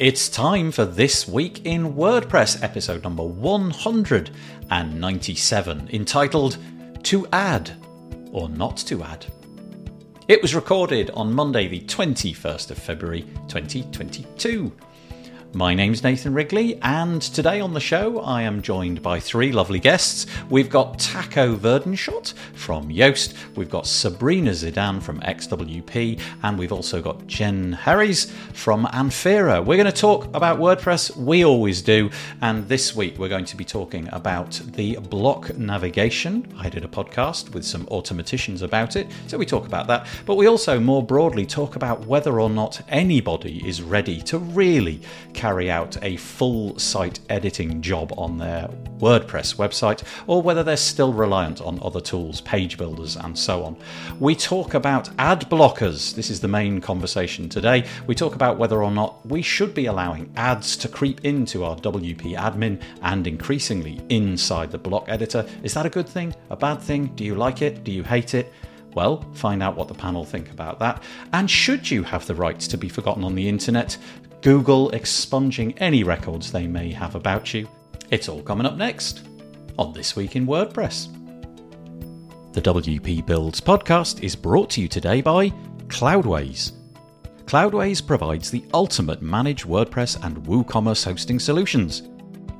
It's time for This Week in WordPress, episode number 197, entitled To Add or Not to Add. It was recorded on Monday, the 21st of February 2022. My name's Nathan Wrigley, and today on the show I am joined by three lovely guests. We've got Taco Verdonschot from Yoast, we've got Sabrina Zeidan from XWP, and we've also got Jen Harries from Anphira. We're going to talk about WordPress, we always do, and this week we're going to be talking about the block navigation. I did a podcast with some automatticians about it, so we talk about that, but we also more broadly talk about whether or not anybody is ready to really carry out a full site editing job on their WordPress website, or whether they're still reliant on other tools, page builders, and so on. We talk about ad blockers. This is the main conversation today. We talk about whether or not we should be allowing ads to creep into our WP admin and increasingly inside the block editor. Is that a good thing? A bad thing? Do you like it? Do you hate it? Well, find out what the panel think about that. And should you have the rights to be forgotten on the internet? Google expunging any records they may have about you. It's all coming up next on This Week in WordPress. The WP Builds podcast is brought to you today by Cloudways. Cloudways provides the ultimate managed WordPress and WooCommerce hosting solutions.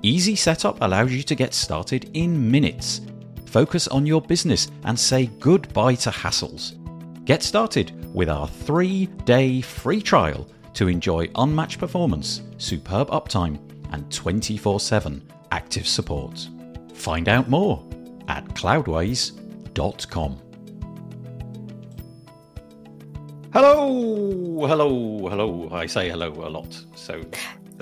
Easy setup allows you to get started in minutes. Focus on your business and say goodbye to hassles. Get started with our three day free trial to enjoy unmatched performance, superb uptime, and 24 7 active support. Find out more at cloudways.com. Hello, hello, hello. I say hello a lot, so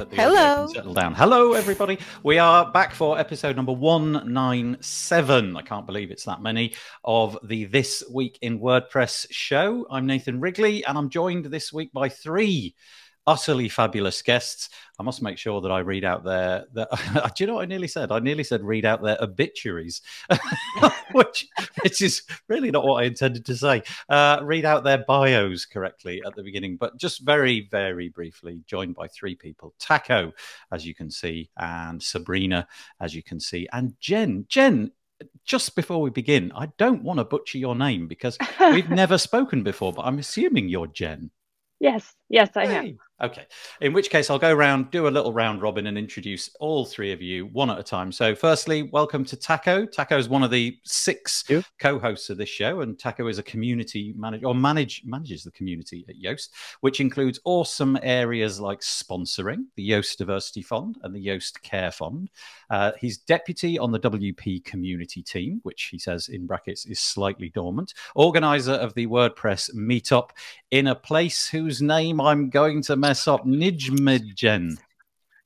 that the hello. settle down. Hello, everybody. We are back for episode number 197. I can't believe it's that many of the This Week in WordPress show. I'm Nathan Wrigley, and I'm joined this week by three utterly fabulous guests. I must make sure that I read out their. their do you know what I nearly said? I nearly said read out their obituaries, which which is really not what I intended to say. Uh, read out their bios correctly at the beginning, but just very very briefly, joined by three people: Taco, as you can see, and Sabrina, as you can see, and Jen. Jen, just before we begin, I don't want to butcher your name because we've never spoken before, but I'm assuming you're Jen. Yes, yes, I Hey. am. Okay. In which case, I'll go around, do a little round robin, and introduce all three of you one at a time. So, firstly, welcome to Taco. Taco is one of the six co-hosts of this show, and Taco is a community manager or manage manages the community at Yoast, which includes awesome areas like sponsoring the Yoast Diversity Fund and the Yoast Care Fund. Uh, he's deputy on the WP community team, which he says in brackets is slightly dormant. Organizer of the WordPress meetup in a place whose name I'm going to mess up, Nijmegen.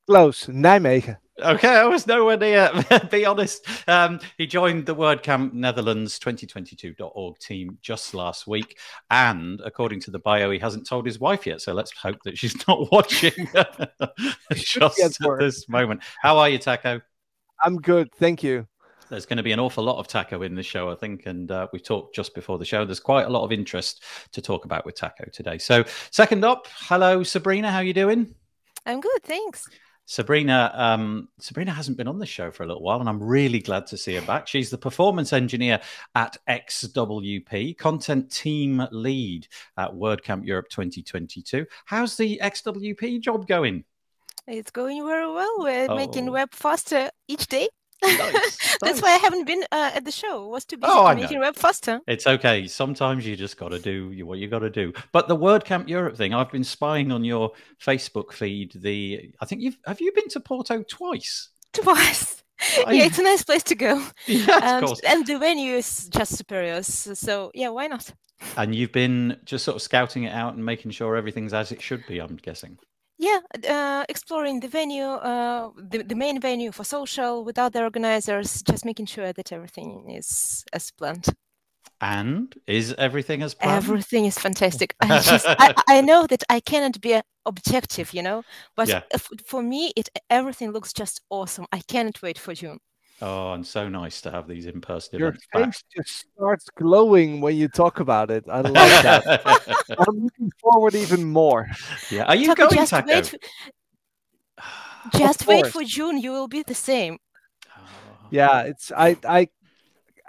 Close, Nijmegen. Okay, I was nowhere near. Be honest. Um, he joined the WordCamp Netherlands 2022.org team just last week. And according to the bio, he hasn't told his wife yet. So let's hope that she's not watching just at this moment. How are you, Taco? I'm good, thank you. There's going to be an awful lot of Taco in the show, I think. And uh, we talked just before the show. There's quite a lot of interest to talk about with Taco today. So, second up, hello, Sabrina. How you doing? I'm good, thanks. Sabrina, um, Sabrina hasn't been on the show for a little while, and I'm really glad to see her back. She's the performance engineer at XWP, content team lead at WordCamp Europe 2022. How's the XWP job going? It's going very well. We're making Oh. web faster each day. Nice, That's why I haven't been uh, at the show. Was too busy Oh, making web faster. It's okay. Sometimes you just got to do what you got to do. But the WordCamp Europe thing, I've been spying on your Facebook feed. The I think you've have you been to Porto twice? Twice. I- yeah, it's a nice place to go. Yeah, of and, course. and the venue is just superior. So, yeah, why not? And you've been just sort of scouting it out and making sure everything's as it should be. I'm guessing. Yeah, uh, exploring the venue, uh, the, the main venue for social with other organizers, just making sure that everything is as planned. And is everything as planned? Everything is fantastic. I just, I, I know that I cannot be objective, you know, but Yeah. f- for me, it everything looks just awesome. I cannot wait for June. Oh, and so nice to have these in-person Your events back. face just starts glowing when you talk about it. I like that. I'm looking forward even more. yeah, are you Taco, going, just Taco? wait. f- Just wait for June. You will be the same. Yeah, it's I I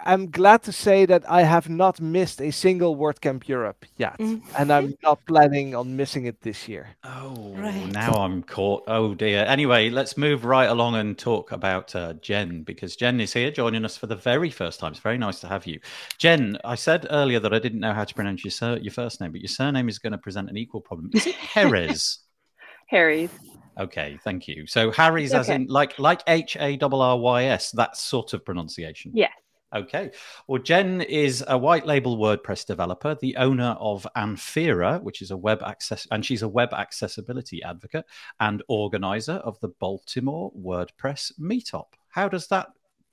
I'm glad to say that I have not missed a single WordCamp Europe yet, Mm. and I'm not planning on missing it this year. Oh, Right. now I'm caught. Oh dear. Anyway, let's move right along and talk about uh, Jen because Jen is here joining us for the very first time. It's very nice to have you, Jen. I said earlier that I didn't know how to pronounce your sur- your first name, but your surname is going to present an equal problem. Is it Herres? Harry's. okay, thank you. So Harry's, as in like like H A R R Y S. That sort of pronunciation. Yes. Okay. Well, Jen is a white label WordPress developer, the owner of Anphira, which is a web access, and she's a web accessibility advocate and organizer of the Baltimore WordPress Meetup. How does that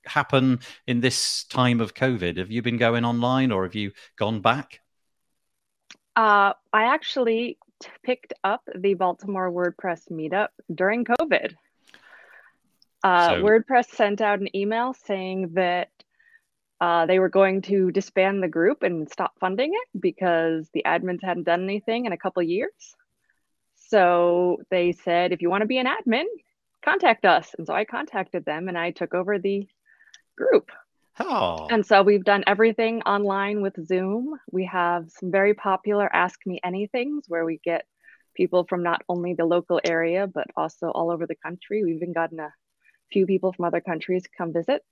happen in this time of COVID? Have you been going online or have you gone back? Uh, I actually t- picked up the Baltimore WordPress meetup during COVID. Uh, So- WordPress sent out an email saying that uh, they were going to disband the group and stop funding it because the admins hadn't done anything in a couple years. So they said, if you want to be an admin, contact us. And so I contacted them and I took over the group. Oh, And so we've done everything online with Zoom. We have some very popular Ask Me Anythings where we get people from not only the local area, but also all over the country. We've even gotten a few people from other countries come visit.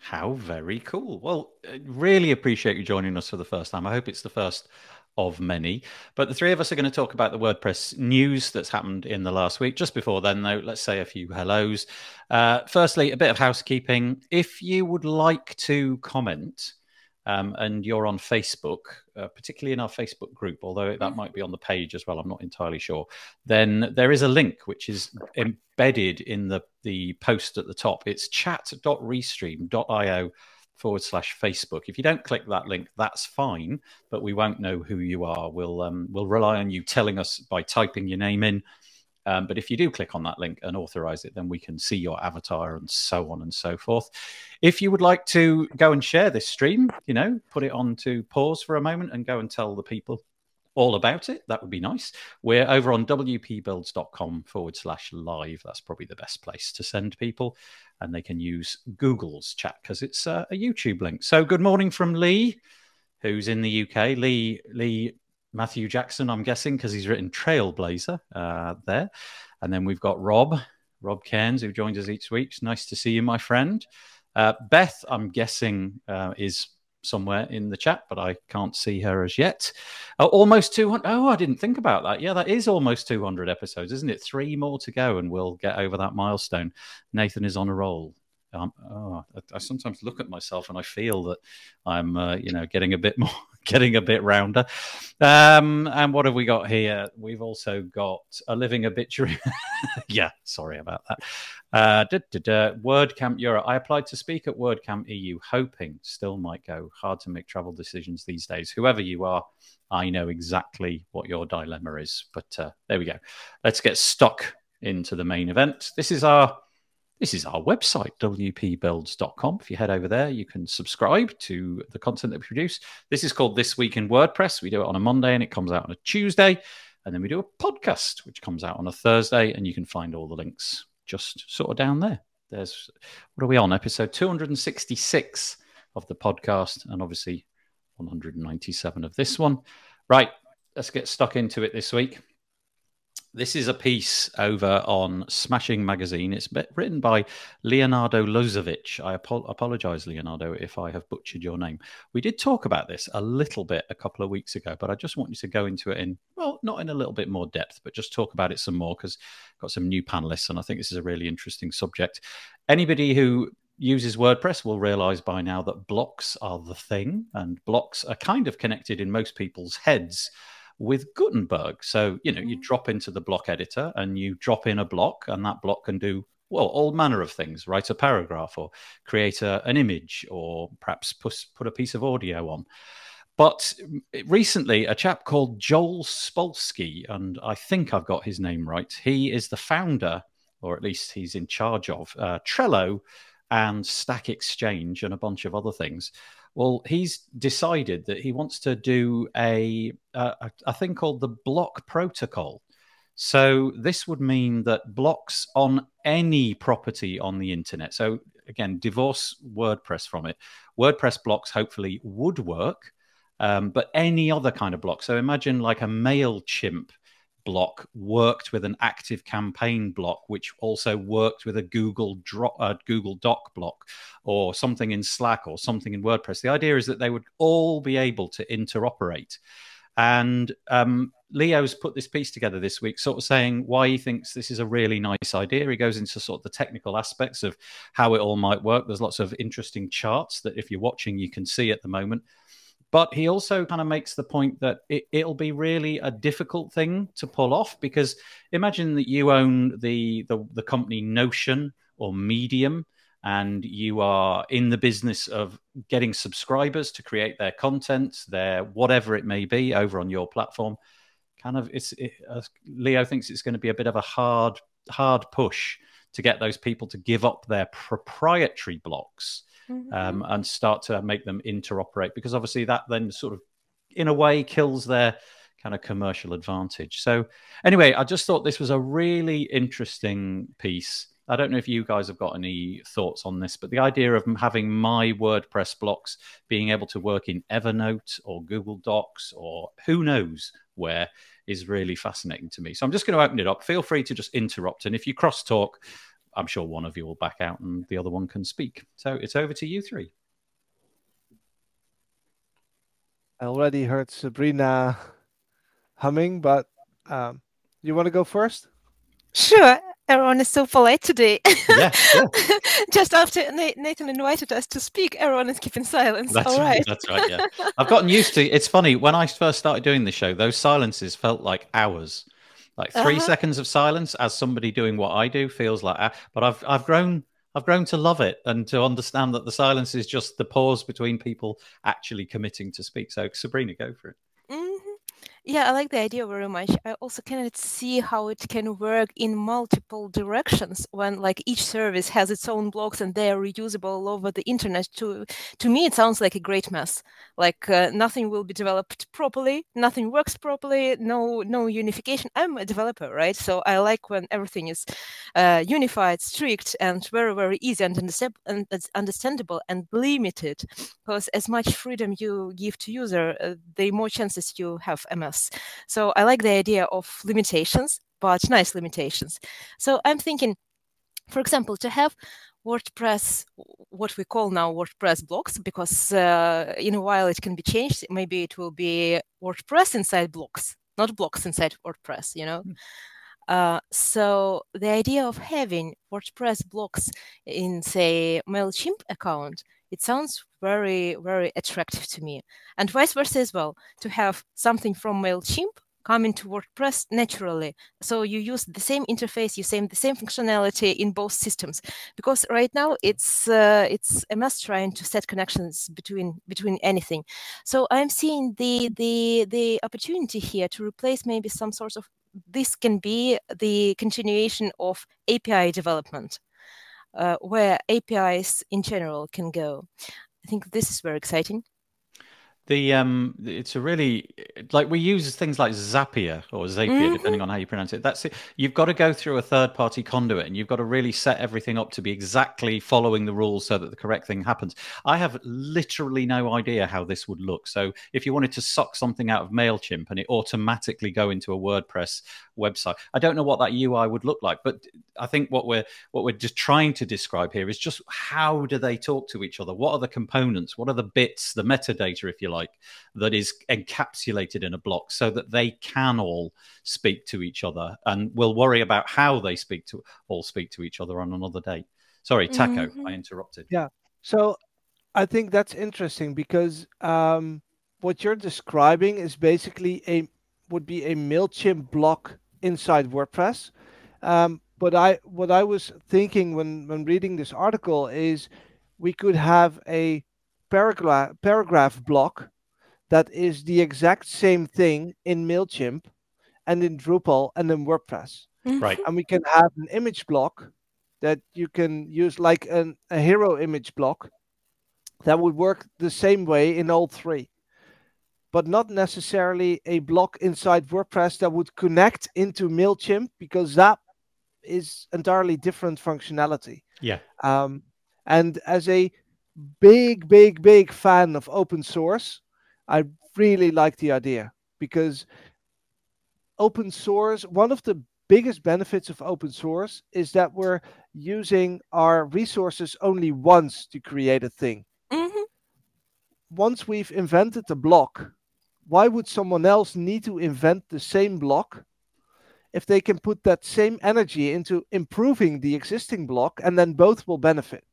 How very cool. Well, uh, really appreciate you joining us for the first time. I hope it's the first of many. But the three of us are going to talk about the WordPress news that's happened in the last week. Just before then, though, let's say a few hellos. Uh, firstly, a bit of housekeeping. If you would like to comment, um, and you're on Facebook, uh, particularly in our Facebook group, although that might be on the page as well, I'm not entirely sure. Then there is a link which is embedded in the the post at the top. It's chat.restream.io forward slash Facebook. If you don't click that link, that's fine, but we won't know who you are. We'll um, we'll rely on you telling us by typing your name in. Um, but if you do click on that link and authorize it, then we can see your avatar and so on and so forth. If you would like to go and share this stream, you know, put it on to pause for a moment and go and tell the people all about it, that would be nice. We're over on wpbuilds.com forward slash live. That's probably the best place to send people. And they can use Google's chat because it's uh, a YouTube link. So good morning from Lee, who's in the UK. Lee, Lee Matthew Jackson, I'm guessing, because he's written Trailblazer uh, there. And then we've got Rob, Rob Cairns, who joins us each week. It's nice to see you, my friend. Uh, Beth, I'm guessing, uh, is somewhere in the chat, but I can't see her as yet. Uh, almost 200. Oh, I didn't think about that. Yeah, that is almost 200 episodes, isn't it? Three more to go, and we'll get over that milestone. Nathan is on a roll. Um, oh, I, I sometimes look at myself and I feel that I'm, uh, you know, getting a bit more, getting a bit rounder. Um, and what have we got here? We've also got a living obituary. yeah, sorry about that. Uh. WordCamp Europe. I applied to speak at WordCamp EU, hoping still might go. Hard to make travel decisions these days. Whoever you are, I know exactly what your dilemma is. But uh, there we go. Let's get stuck into the main event. This is our this is our website, wpbuilds.com. If you head over there, you can subscribe to the content that we produce. This is called This Week in WordPress. We do it on a Monday and it comes out on a Tuesday. And then we do a podcast, which comes out on a Thursday. And you can find all the links just sort of down there. There's what are we on? Episode 266 of the podcast, and obviously 197 of this one. Right, let's get stuck into it this week. This is a piece over on Smashing Magazine. It's written by Leonardo Losoviz. I apo- apologize, Leonardo, if I have butchered your name. We did talk about this a little bit a couple of weeks ago, but I just want you to go into it in, well, not in a little bit more depth, but just talk about it some more because got some new panelists and I think this is a really interesting subject. Anybody who uses WordPress will realize by now that blocks are the thing, and blocks are kind of connected in most people's heads with Gutenberg. So, you know, you drop into the block editor and you drop in a block, and that block can do, well, all manner of things write a paragraph or create a, an image or perhaps put, put a piece of audio on. But recently, a chap called Joel Spolsky, and I think I've got his name right, he is the founder, or at least he's in charge of uh, Trello and Stack Exchange and a bunch of other things. Well, he's decided that he wants to do a, a, a thing called the block protocol. So this would mean that blocks on any property on the internet. So again, divorce WordPress from it. WordPress blocks hopefully would work, um, but any other kind of block. So imagine like a MailChimp block worked with an active campaign block, which also worked with a Google uh, Google Doc block or something in Slack or something in WordPress. The idea is that they would all be able to interoperate. And um, Leo's put this piece together this week, sort of saying why he thinks this is a really nice idea. He goes into sort of the technical aspects of how it all might work. There's lots of interesting charts that, if you're watching, you can see at the moment. But he also kind of makes the point that it, will be really a difficult thing to pull off because imagine that you own the, the, the company Notion or Medium and you are in the business of getting subscribers to create their content, their whatever it may be over on your platform. Kind of, it's it, uh, Leo thinks it's going to be a bit of a hard hard push to get those people to give up their proprietary blocks mm-hmm. um, and start to make them interoperate because obviously that then sort of in a way kills their kind of commercial advantage. So anyway i just thought this was a really interesting piece. I don't know if you guys have got any thoughts on this but the idea of having my wordpress blocks being able to work in evernote or google docs or who knows where is really fascinating to me. So i'm just going to open it up. Feel free to just interrupt and if you cross talk I'm sure one of you will back out and the other one can speak. So it's over to you three. I already heard Sabrina humming, but um, you want to go first? Sure. Everyone is so polite today. Yeah, yeah. Just after Nathan invited us to speak, everyone is keeping silence. That's All right. That's right. Yeah. I've gotten used to. It's funny when I first started doing the show; those silences felt like hours. Like 3 uh-huh. seconds of silence as somebody doing what I do feels like, ah, but I've I've grown I've grown to love it and to understand that the silence is just the pause between people actually committing to speak. So Sabrina, go for it. Yeah, I like the idea very much. I also cannot see how it can work in multiple directions when like each service has its own blocks and they are reusable all over the internet. To to me, it sounds like a great mess. Like uh, nothing will be developed properly, nothing works properly, no no unification. I'm a developer, right? So I like when everything is uh, unified, strict, and very very easy and, and understandable and limited. Because as much freedom you give to user, uh, the more chances you have MS. So I like the idea of limitations, but nice limitations. So I'm thinking, for example, to have WordPress, what we call now WordPress blocks, because uh, in a while it can be changed. Maybe it will be WordPress inside blocks, not blocks inside WordPress, you know? Mm. Uh, so the idea of having WordPress blocks in, say, MailChimp account it sounds very, very attractive to me. And vice versa as well, to have something from MailChimp coming to WordPress naturally. So you use the same interface, you same the same functionality in both systems. Because right now it's uh, it's a mess trying to set connections between between anything. So I'm seeing the the the opportunity here to replace maybe some sort of this can be the continuation of API development uh, where APIs in general can go. I think this is very exciting the um it's a really like we use things like zapier or zapier mm-hmm. depending on how you pronounce it. That's it. You've got to go through a third party conduit and you've got to really set everything up to be exactly following the rules so that the correct thing happens. I have literally no idea how this would look. So if you wanted to suck something out of mailchimp and it automatically go into a wordpress website i don't know what that ui would look like but i think what we're what we're just trying to describe here is just how do they talk to each other? What are the components? What are the bits the metadata if you like like that is encapsulated in a block so that they can all speak to each other. And we'll worry about how they speak to all speak to each other on another day. Sorry taco mm-hmm. i interrupted. Yeah. So i think that's interesting because um, what you're describing is basically a would be a mailchimp block inside wordpress. Um, but i what i was thinking when when reading this article is we could have a paragraph paragraph block that is the exact same thing in Mailchimp and in Drupal and in WordPress. Mm-hmm. Right. And we can have an image block that you can use like an, a hero image block that would work the same way in all three. but not necessarily a block inside WordPress that would connect into MailChimp because that is entirely different functionality. Yeah. Um, and as a big, big, big fan of open source, I really like the idea because open source, one of the biggest benefits of open source is that we're using our resources only once to create a thing. Mm-hmm. Once we've invented the block, why would someone else need to invent the same block if they can put that same energy into improving the existing block and then both will benefit?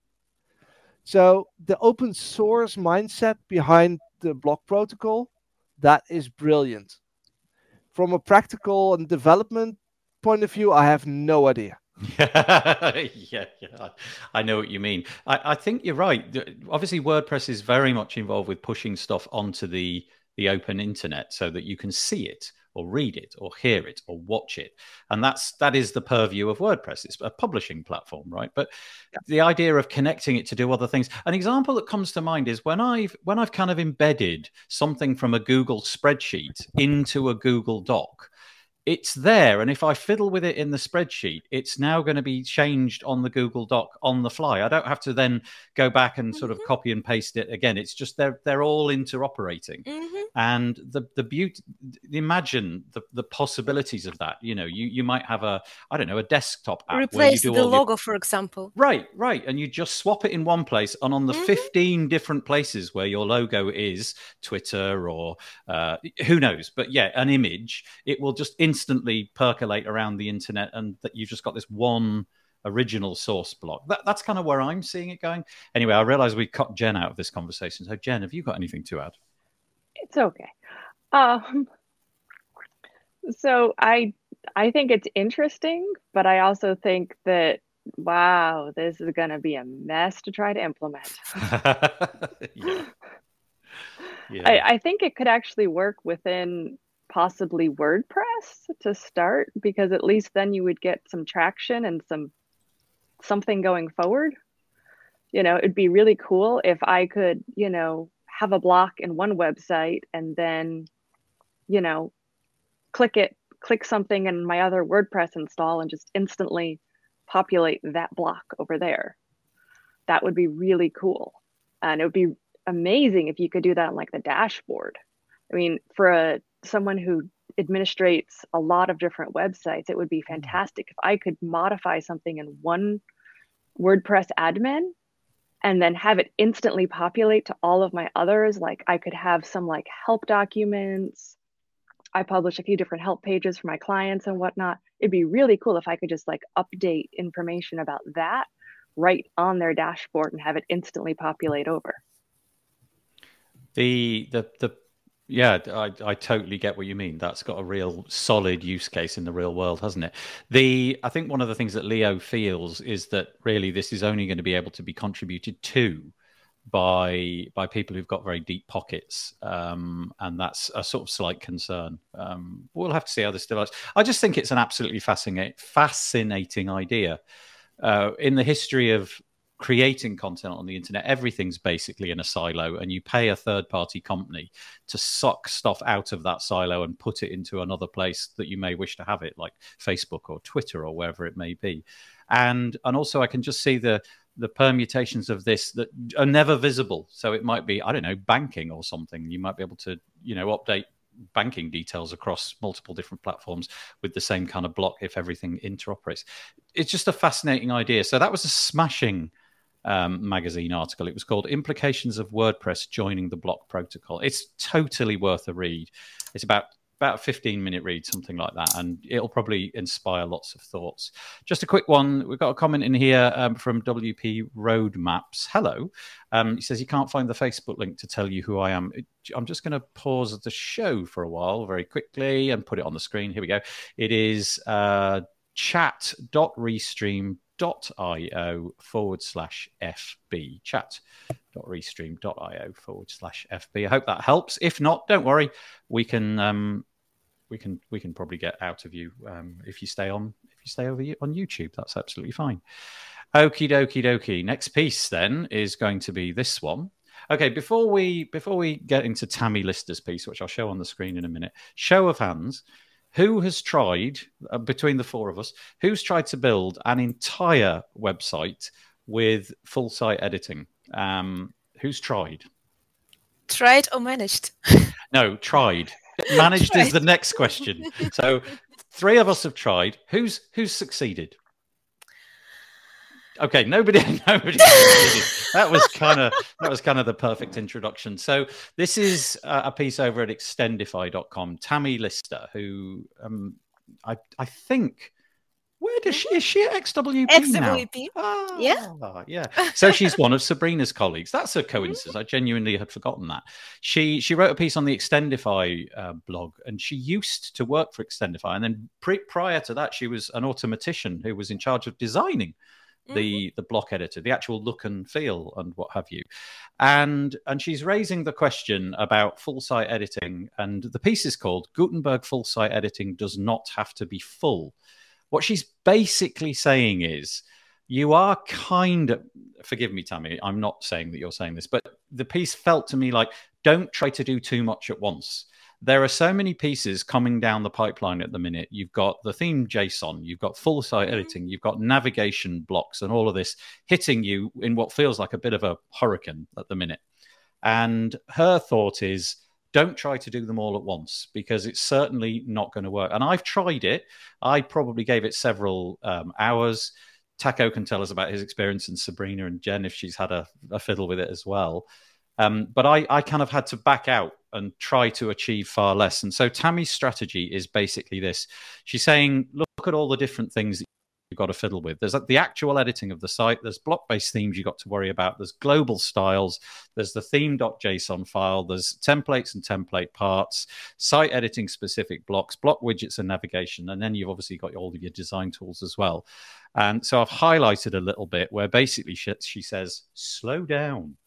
So the open source mindset behind the block protocol, that is brilliant. From a practical and development point of view, I have no idea. yeah, yeah, I know what you mean. I, I think you're right. Obviously, WordPress is very much involved with pushing stuff onto the the open internet so that you can see it or read it or hear it or watch it. And that's that is the purview of wordpress. It's a publishing platform right? But yeah. the idea of connecting it to do other things. An example that comes to mind is when i've when i've kind of embedded something from a google spreadsheet into a google doc it's there. And if I fiddle with it in the spreadsheet, it's now going to be changed on the Google Doc on the fly. I don't have to then go back and sort of mm-hmm. copy and paste it again. It's just they're they're all interoperating. Mm-hmm. And the the beauty imagine the, the possibilities of that. You know, you you might have a I don't know, a desktop app. Replace the logo, your... for example. Right, right. And you just swap it in one place and on the mm-hmm. 15 different places where your logo is, Twitter or uh, who knows, but yeah, an image, it will just in instantly percolate around the internet and that you've just got this one original source block. That, that's kind of where I'm seeing it going. Anyway, I realize we cut Jen out of this conversation. So, Jen, have you got anything to add? It's okay. Um, so I I think it's interesting, but I also think that wow, this is going to be a mess to try to implement. yeah. Yeah. I, I think it could actually work within possibly WordPress to start because at least then you would get some traction and some something going forward. You know, it'd be really cool if I could, you know, have a block in one website and then, you know, click it, click something in my other WordPress install and just instantly populate that block over there. That would be really cool. And it would be amazing if you could do that on like the dashboard. I mean, for a someone who administrates a lot of different websites, it would be mm-hmm. fantastic if I could modify something in one WordPress admin and then have it instantly populate to all of my others. Like I could have some like help documents. I publish a few different help pages for my clients and whatnot. It'd be really cool if I could just like update information about that right on their dashboard and have it instantly populate over. The the the yeah, I, I totally get what you mean. That's got a real solid use case in the real world, hasn't it? The I think one of the things that Leo feels is that really this is only going to be able to be contributed to by by people who've got very deep pockets, um, and that's a sort of slight concern. Um, we'll have to see how this develops. I just think it's an absolutely fascinating fascinating idea. Uh, in the history of creating content on the internet, everything's basically in a silo, and you pay a third party company to suck stuff out of that silo and put it into another place that you may wish to have it, like Facebook or Twitter or wherever it may be. And and also, I can just see the the permutations of this that are never visible. So it might be, I don't know, banking or something. You might be able to, you know, update banking details across multiple different platforms with the same kind of block if everything interoperates. It's just a fascinating idea. So that was a smashing um, magazine article. It was called Implications of WordPress Joining the Block Protocol. It's totally worth a read. It's about about a 15 minute read, something like that, and it'll probably inspire lots of thoughts. Just a quick one. We've got a comment in here um, from WP Roadmaps. Hello. Um, he says he can't find the Facebook link to tell you who I am. I'm just going to pause the show for a while very quickly and put it on the screen. Here we go. It is uh, chat.restream chat.io forward slash FB. Chat.restream.io forward slash FB. I hope that helps. If not, don't worry. We can um, we can we can probably get out of you um, if you stay on if you stay over on YouTube. That's absolutely fine. Okie dokie dokie. Next piece then is going to be this one. Okay, before we before we get into Tammie Lister's piece, which I'll show on the screen in a minute, show of hands, who has tried uh, between the four of us, who's tried to build an entire website with full site editing? Um, who's tried? Tried or managed? No, tried. Managed Tried. is the next question. So three of us have tried. Who's who's succeeded? Okay, nobody, nobody. that was kind of that was kind of the perfect introduction. So this is uh, a piece over at extendify.com. Tammie Lister, who um, I I think where does she is she at XWP now? XWP. Ah, Yeah. yeah. So she's one of Sabrina's colleagues. That's a coincidence. I genuinely had forgotten that. She she wrote a piece on the Extendify uh, blog, and she used to work for Extendify, and then pre- prior to that, she was an automattician who was in charge of designing the mm-hmm. the block editor, the actual look and feel, and what have you. And and she's raising the question about full site editing, and the piece is called Gutenberg Full Site Editing does not have to be full. What she's basically saying is you are kind of forgive me tammie i'm not saying that you're saying this but the piece felt to me like don't try to do too much at once there are so many pieces coming down the pipeline at the minute you've got the theme json you've got full site Mhm. editing you've got navigation blocks and all of this hitting you in what feels like a bit of a hurricane at the minute and her thought is don't try to do them all at once because it's certainly not going to work. And I've tried it. I probably gave it several um, hours. Taco can tell us about his experience, and Sabrina and Jen if she's had a, a fiddle with it as well. Um, but I, I kind of had to back out and try to achieve far less. And so Tammie's strategy is basically this. She's saying, look at all the different things that you've got to fiddle with. There's the actual editing of the site. There's block-based themes you've got to worry about. There's global styles. There's the theme.json file. There's templates and template parts, site editing specific blocks, block widgets and navigation. And then you've obviously got all of your design tools as well. And so I've highlighted a little bit where basically she, she says, slow down.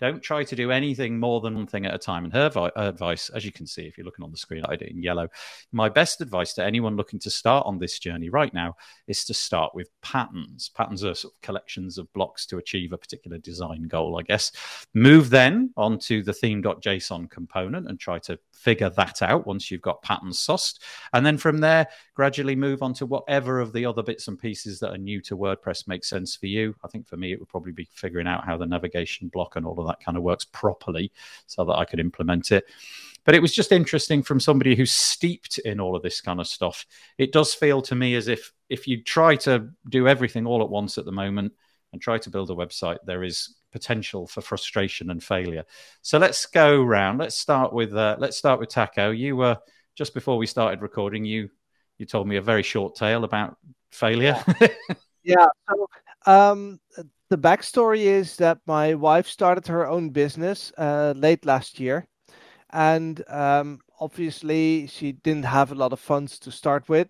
Don't try to do anything more than one thing at a time. And her, vi- her advice, as you can see, if you're looking on the screen, I did in yellow. My best advice to anyone looking to start on this journey right now is to start with patterns. Patterns are sort of collections of blocks to achieve a particular design goal, I guess. Move then onto the theme.json component and try to figure that out once you've got patterns sussed. And then from there, gradually move on to whatever of the other bits and pieces that are new to WordPress makes sense for you. I think for me, it would probably be figuring out how the navigation block and all of that kind of works properly so that I could implement it. But it was just interesting from somebody who's steeped in all of this kind of stuff. It does feel to me as if if you try to do everything all at once at the moment and try to build a website, there is potential for frustration and failure. So let's go round. Let's start with uh, let's start with Taco. You were just before we started recording. You you told me a very short tale about failure. Yeah. So um, the backstory is that my wife started her own business uh, late last year, and um, obviously she didn't have a lot of funds to start with,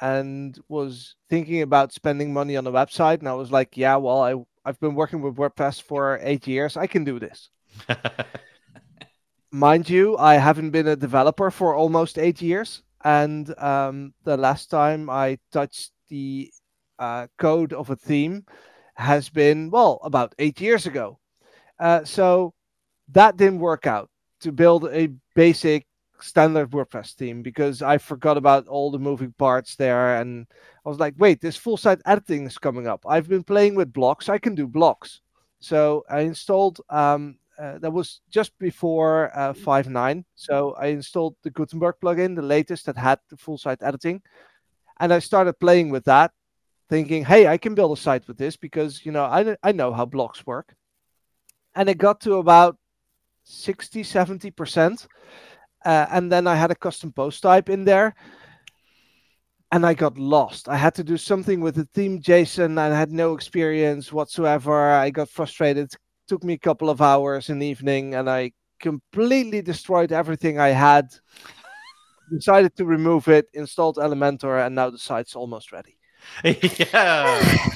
and was thinking about spending money on a website. And I was like, yeah, well, I I've been working with WordPress for eight years. I can do this. Mind you, I haven't been a developer for almost eight years, and um, the last time I touched the uh, code of a theme has been well about eight years ago. Uh, so that didn't work out to build a basic standard WordPress theme because I forgot about all the moving parts there, and I was like, wait, this full site editing is coming up. I've been playing with blocks. I can do blocks. So I installed. Um, uh, that was just before uh, 5.9. So I installed the Gutenberg plugin, the latest that had the full site editing, and I started playing with that thinking, hey, I can build a site with this because you know I I know how blocks work. And it got to about 60, 70 percent, uh, and then I had a custom post type in there, and I got lost. I had to do something with the theme JSON. I had no experience whatsoever. I got frustrated. It took me a couple of hours in the evening, and I completely destroyed everything I had. Decided to remove it, installed Elementor, and now the site's almost ready. yeah.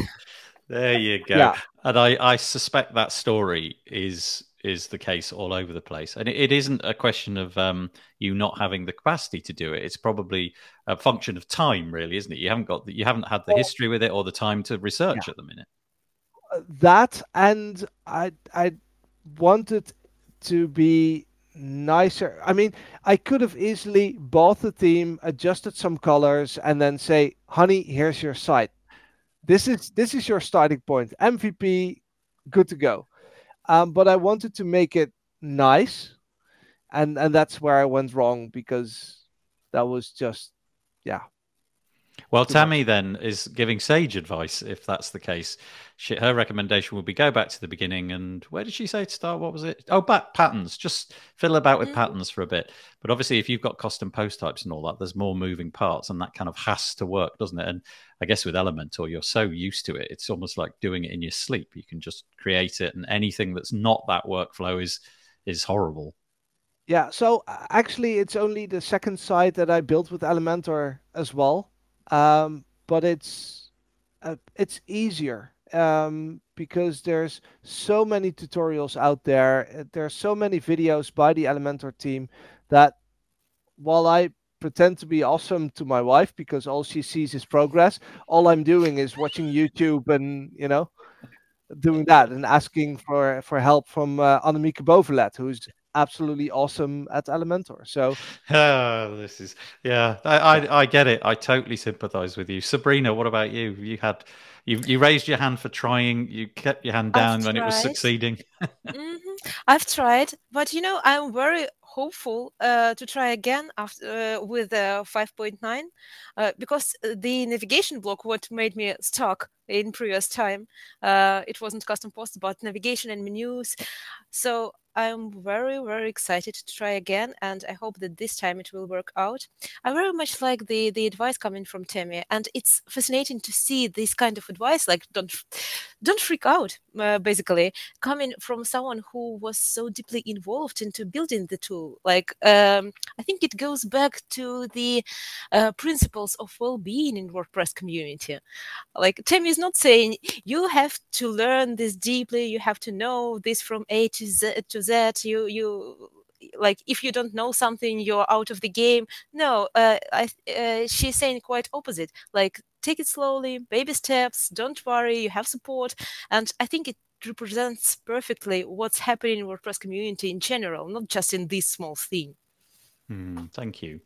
There you go. Yeah. And I, I suspect that story is is the case all over the place. And it, it isn't a question of um, you not having the capacity to do it. It's probably a function of time, really, isn't it? You haven't got the, you haven't had the history with it or the time to research at the minute. that and I I wanted to be nicer. I mean, I could have easily bought the theme, adjusted some colors, and then say, "Honey, here's your site. This is this is your starting point. MVP, good to go." Um, but I wanted to make it nice, and and that's where I went wrong because that was just, yeah, well, Tammie then is giving sage advice if that's the case. She, her recommendation would be go back to the beginning and where did she say to start? What was it? Oh, back patterns. Just fiddle about with mm. patterns for a bit. But obviously, if you've got custom post types and all that, there's more moving parts, and that kind of has to work, doesn't it? And I guess with Elementor, you're so used to it, it's almost like doing it in your sleep. You can just create it, and anything that's not that workflow is is horrible. Yeah. So actually, it's only the second site that I built with Elementor as well um, but it's uh, it's easier um, because there's so many tutorials out there. Uh, there are so many videos by the Elementor team that while I pretend to be awesome to my wife because all she sees is progress, all I'm doing is watching YouTube and you know doing that and asking for for help from uh, Annemieke Bovelet, who's absolutely awesome at Elementor. So oh, this is yeah, I, I, I get it. I totally sympathize with you, Sabrina. What about you? You had you you raised your hand for trying. You kept your hand down I've when tried. it was succeeding. mm-hmm. I've tried, but you know, I'm very hopeful uh, to try again after uh, with uh, 5.9 uh, because the navigation block what made me stuck in previous time uh, it wasn't custom post but navigation and menus so I'm very, very excited to try again, and I hope that this time it will work out. I very much like the the advice coming from Tammie, and it's fascinating to see this kind of advice, like don't don't freak out, uh, basically coming from someone who was so deeply involved into building the tool. Like um, I think it goes back to the uh, principles of well-being in WordPress community. Like Tammie is not saying you have to learn this deeply, you have to know this from A to Z to that you you like if you don't know something you're out of the game. No uh, I, uh, she's saying quite opposite. Like take it slowly baby steps don't worry you have support. And i think it represents perfectly what's happening in wordpress community in general not just in this small thing. Mm, thank you.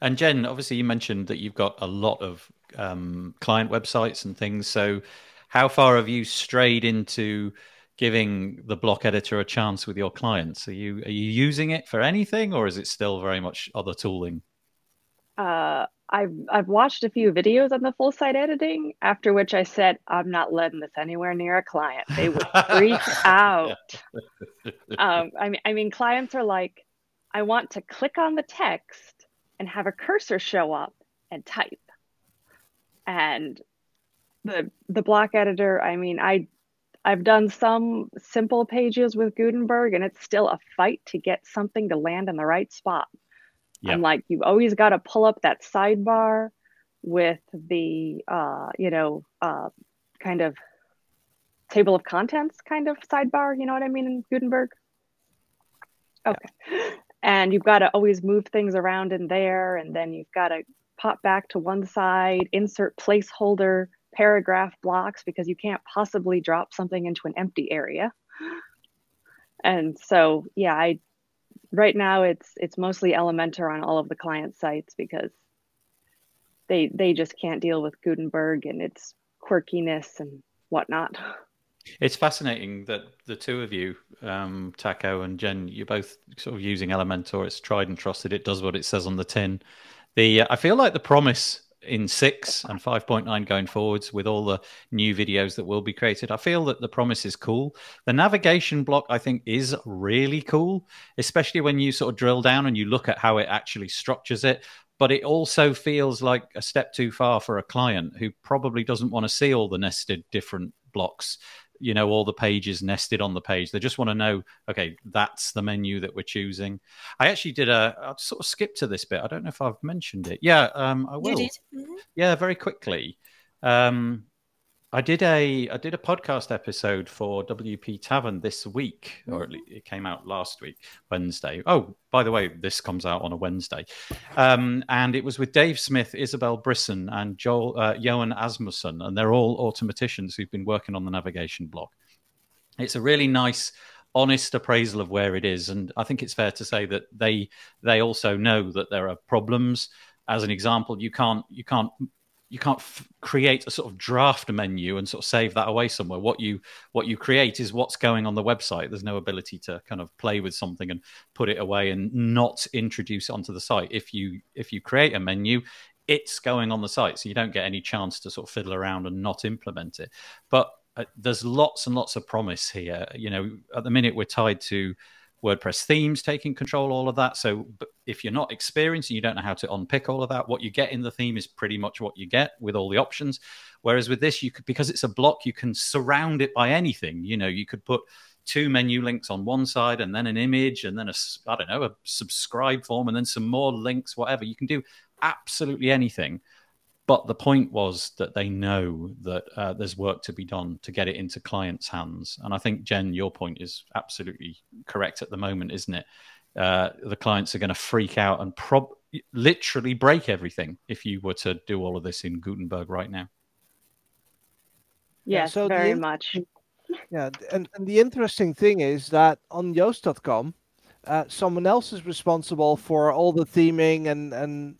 And jen obviously you mentioned that you've got a lot of um, client websites and things so how far have you strayed into giving the block editor a chance with your clients? Are you are you using it for anything, or is it still very much other tooling? Uh, I've I've watched a few videos on the full site editing. After which I said, I'm not letting this anywhere near a client. They would freak out. Um, I mean, I mean, clients are like, I want to click on the text and have a cursor show up and type. And the the block editor, I mean, I I've done some simple pages with Gutenberg, and it's still a fight to get something to land in the right spot. Yep. I'm like, you've always got to pull up that sidebar with the, uh, you know, uh, kind of table of contents kind of sidebar. You know what I mean in Gutenberg? Okay. Yep. And you've got to always move things around in there, and then you've got to pop back to one side, insert placeholder paragraph blocks because you can't possibly drop something into an empty area. And so, yeah, I right now it's it's mostly Elementor on all of the client sites because they they just can't deal with Gutenberg and its quirkiness and whatnot. It's fascinating that the two of you, um, Taco and Jen, you're both sort of using Elementor. It's tried and trusted. It does what it says on the tin. The uh, I feel like the promise in six and 5.9 going forwards with all the new videos that will be created. I feel that the promise is cool. The navigation block, I think, is really cool, especially when you sort of drill down and you look at how it actually structures it. But it also feels like a step too far for a client who probably doesn't want to see all the nested different blocks you know all the pages nested on the page. They just want to know okay that's the menu that we're choosing. I actually did a i sort of skipped to this bit. I don't know if i've mentioned it. Yeah um i will. mm-hmm. yeah very quickly. Um I did a I did a podcast episode for WP Tavern this week, or it came out last week, Wednesday. Oh, by the way, this comes out on a Wednesday, um, and it was with Dave Smith, Isabel Brison, and Joel uh, Johan Asmussen, and they're all automatticians who've been working on the navigation block. It's a really nice honest appraisal of where it is. And I think it's fair to say that they they also know that there are problems. As an example, you can't you can't you can't f- create a sort of draft menu and sort of save that away somewhere. What you what you create is what's going on the website. There's no ability to kind of play with something and put it away and not introduce it onto the site. If you if you create a menu, it's going on the site, so you don't get any chance to sort of fiddle around and not implement it. But uh, there's lots and lots of promise here. You know, at the minute we're tied to WordPress themes taking control all of that. So if you're not experienced and you don't know how to unpick all of that, what you get in the theme is pretty much what you get with all the options. Whereas with this, you could because it's a block, you can surround it by anything. You know, you could put two menu links on one side and then an image and then a I don't know a subscribe form and then some more links, whatever. You can do absolutely anything. But the point was that they know that uh, there's work to be done to get it into clients' hands. And I think, Jen, your point is absolutely correct at the moment, isn't it? Uh, the clients are going to freak out and prob- literally break everything if you were to do all of this in Gutenberg right now. Yes, so very the, much. Yeah, and, and the interesting thing is that on Yoast.com, uh, someone else is responsible for all the theming and, and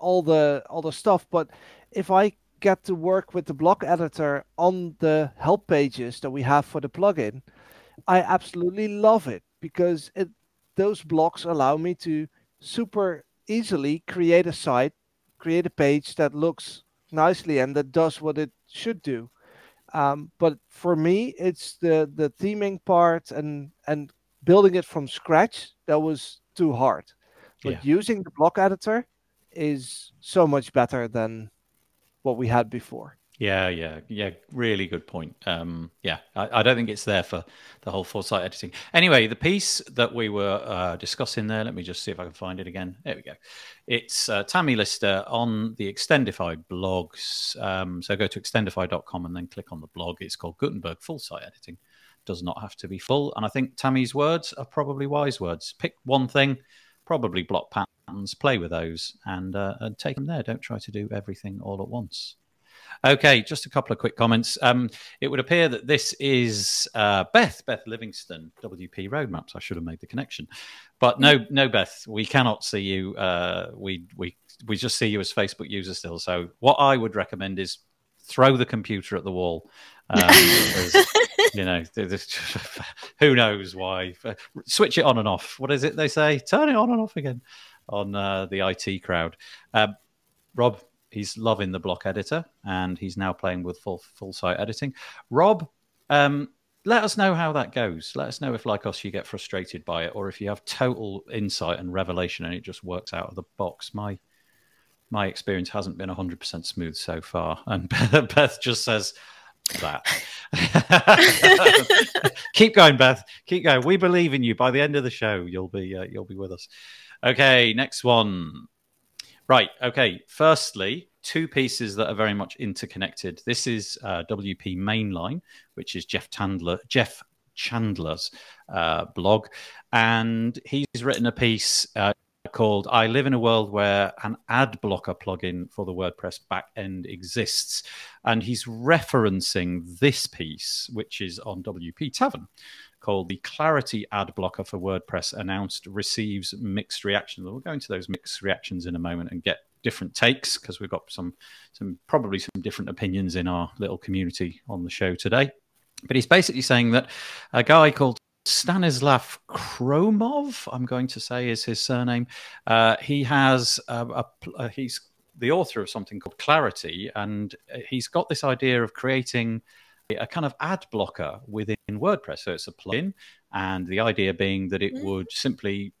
all the all the stuff but if i get to work with the block editor on the help pages that we have for the plugin i absolutely love it because it those blocks allow me to super easily create a site create a page that looks nicely and that does what it should do um, but for me it's the the theming part and and building it from scratch that was too hard but yeah. using the block editor is so much better than what we had before. Yeah, yeah, yeah. Really good point. Um, yeah, I, I, don't think it's there for the whole full site editing. Anyway, the piece that we were uh, discussing there, let me just see if I can find it again. There we go. It's uh, Tammie Lister on the Extendify blogs. Um, so go to extendify.com and then click on the blog. It's called Gutenberg Full Site Editing. Does not have to be full. And I think Tammie's words are probably wise words. Pick one thing, probably block pattern patterns, play with those, and, uh, and take them there. Don't try to do everything all at once. Okay, just a couple of quick comments. Um, it would appear that this is uh, Beth, Beth Livingston, WP Roadmaps. I should have made the connection, but no, no, Beth, we cannot see you. Uh, we we we just see you as Facebook user still. So what I would recommend is throw the computer at the wall. Um, you know, who knows why? Switch it on and off. What is it they say? Turn it on and off again on uh, the IT crowd. Uh, Rob, he's loving the block editor, and he's now playing with full full site editing. Rob, um, let us know how that goes. Let us know if, like us, you get frustrated by it, or if you have total insight and revelation, and it just works out of the box. My my experience hasn't been 100% smooth so far, and Beth just says that. Keep going, Beth. Keep going. We believe in you. By the end of the show, you'll be uh, you'll be with us. Okay, next one. Right. Okay. Firstly, two pieces that are very much interconnected. This is uh, WP Mainline, which is Jeff. Jeff Chandler's uh, blog, and he's written a piece uh, called "I Live in a World Where an Ad Blocker plugin for the WordPress backend exists," and he's referencing this piece, which is on WP Tavern called the Clarity ad blocker for WordPress announced receives mixed reactions. We'll go into those mixed reactions in a moment and get different takes because we've got some some probably some different opinions in our little community on the show today. But he's basically saying that a guy called Stanislav Khromov, I'm going to say is his surname. Uh, he has a, a, a, he's the author of something called Clarity, and he's got this idea of creating a kind of ad blocker within WordPress. So it's a plugin, and the idea being that it mm. would simply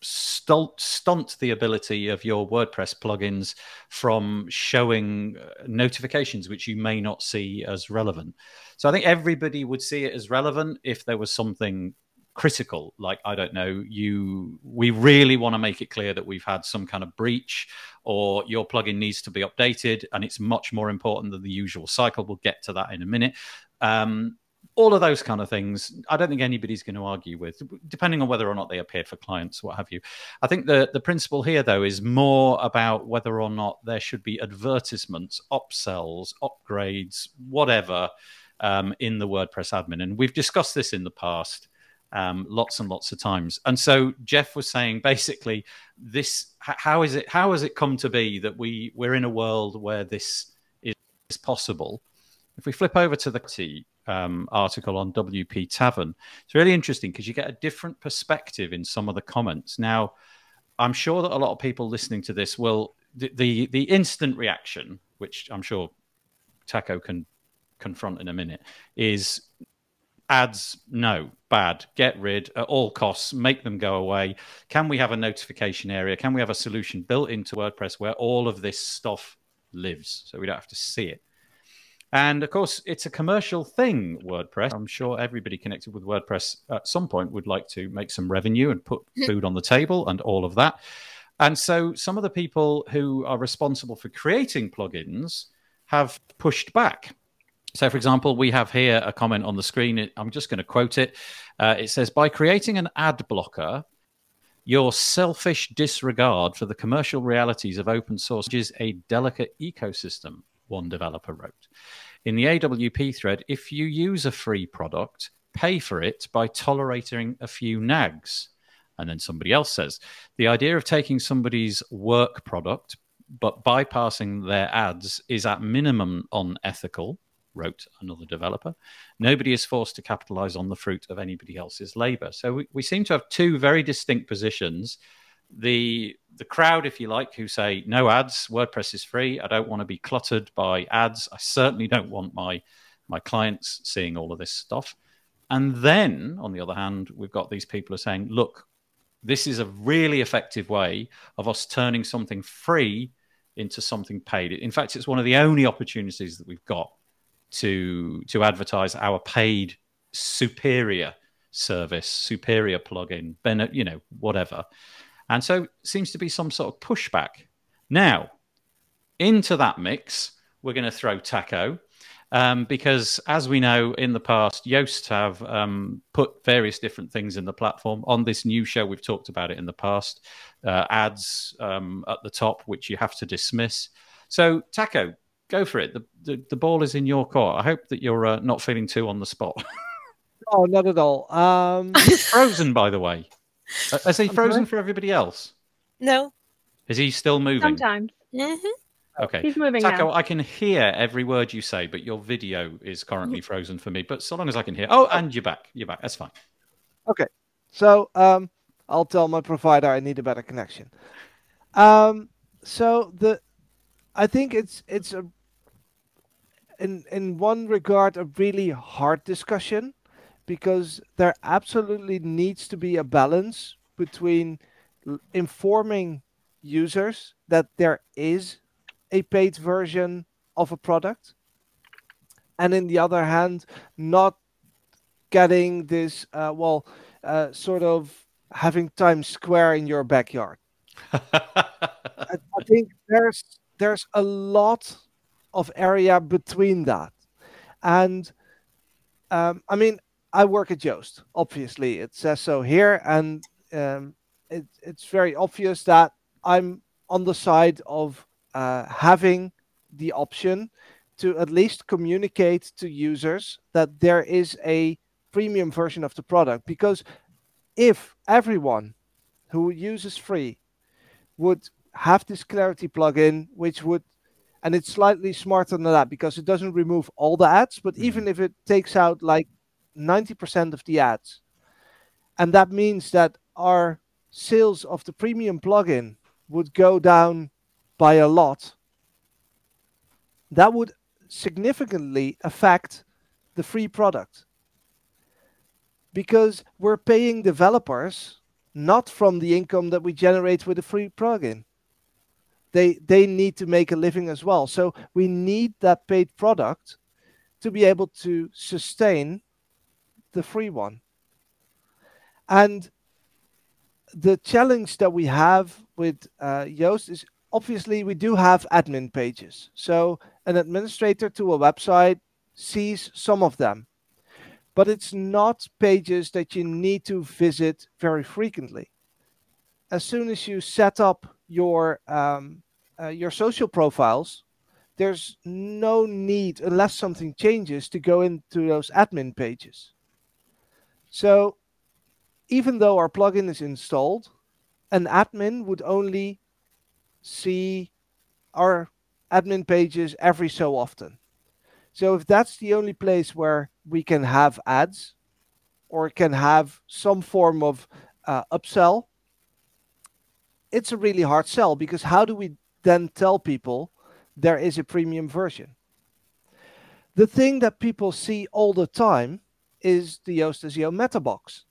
stunt, stunt the ability of your WordPress plugins from showing uh, notifications which you may not see as relevant. So I think everybody would see it as relevant if there was something critical. Like i don't know you we really want to make it clear that we've had some kind of breach or your plugin needs to be updated and it's much more important than the usual cycle. We'll get to that in a minute. Um, all of those kind of things i don't think anybody's going to argue with depending on whether or not they appeared for clients what have you. I think the the principle here though is more about whether or not there should be advertisements upsells upgrades whatever um, in the wordpress admin. And we've discussed this in the past um, lots and lots of times. And so Jeff was saying basically, this how is it how has it come to be that we we're in a world where this is possible? If we flip over to the um, article on WP Tavern, it's really interesting because you get a different perspective in some of the comments. Now, I'm sure that a lot of people listening to this will the the, the instant reaction, which I'm sure Taco can confront in a minute, is ads no bad. Get rid at all costs. Make them go away. Can we have a notification area? Can we have a solution built into wordpress where all of this stuff lives so we don't have to see it? And of course it's a commercial thing wordpress. I'm sure everybody connected with wordpress at some point would like to make some revenue and put food on the table and all of that. And so some of the people who are responsible for creating plugins have pushed back so, for example, we have here a comment on the screen. I'm just going to quote it. Uh, it says, By creating an ad blocker, your selfish disregard for the commercial realities of open source is a delicate ecosystem, one developer wrote. In the AWP thread, if you use a free product, pay for it by tolerating a few nags. And then somebody else says, the idea of taking somebody's work product but bypassing their ads is at minimum unethical wrote another developer. Nobody is forced to capitalize on the fruit of anybody else's labor. So we, we seem to have two very distinct positions. The the crowd, if you like, who say no ads, WordPress is free. I don't want to be cluttered by ads. I certainly don't want my my clients seeing all of this stuff. And then, on the other hand, we've got these people who are saying, look, this is a really effective way of us turning something free into something paid. In fact, it's one of the only opportunities that we've got to to advertise our paid superior service, superior plugin, ben, you know, whatever. And so seems to be some sort of pushback. Now, into that mix, we're going to throw Taco. Um, because as we know in the past, Yoast have um, put various different things in the platform. On this new show, we've talked about it in the past. Uh, ads um, at the top, which you have to dismiss. So, Taco, go for it. The, the, the ball is in your court. I hope that you're uh, not feeling too on the spot. oh, not at all. Um... frozen, by the way. Uh, is he frozen for everybody else? No. Is he still moving? Sometimes. Mm-hmm. Okay. He's moving Taco, now. I can hear every word you say, but your video is currently frozen for me. But so long as I can hear. Oh, and you're back. You're back. That's fine. Okay. So um, I'll tell my provider I need a better connection. Um, so the, I think it's it's a in in one regard a really hard discussion because there absolutely needs to be a balance between informing users that there is a paid version of a product and in the other hand not getting this uh, well uh, sort of having times square in your backyard. I, I think there's there's a lot of area between that. And um, I mean, I work at Yoast. Obviously, it says so here, and um, it, it's very obvious that I'm on the side of uh, having the option to at least communicate to users that there is a premium version of the product. Because if everyone who uses free would have this Clarity plugin, which would and it's slightly smarter than that because it doesn't remove all the ads but mm-hmm. even if it takes out like 90% of the ads and that means that our sales of the premium plugin would go down by a lot that would significantly affect the free product because we're paying developers not from the income that we generate with the free plugin they they need to make a living as well. So we need that paid product to be able to sustain the free one. And the challenge that we have with uh, Yoast is obviously we do have admin pages. So an administrator to a website sees some of them, but it's not pages that you need to visit very frequently. As soon as you set up your um, uh, your social profiles, there's no need unless something changes to go into those admin pages. So even though our plugin is installed, an admin would only see our admin pages every so often. So if that's the only place where we can have ads or can have some form of uh, upsell, it's a really hard sell because how do we then tell people there is a premium version? The thing that people see all the time is the Yoast SEO meta box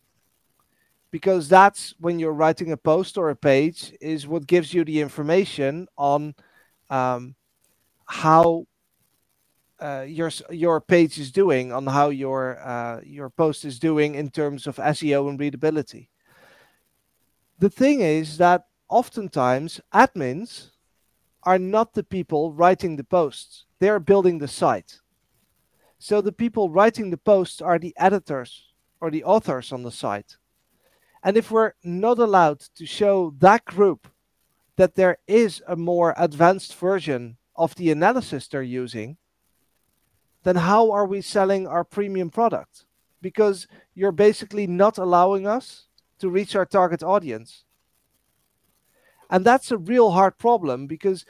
because that's when you're writing a post or a page is what gives you the information on um, how uh, your your page is doing, on how your uh, your post is doing in terms of SEO and readability. The thing is that oftentimes admins are not the people writing the posts; they are building the site. So the people writing the posts are the editors or the authors on the site. And if we're not allowed to show that group that there is a more advanced version of the analysis they're using, then how are we selling our premium product? Because you're basically not allowing us to reach our target audience. And that's a real hard problem because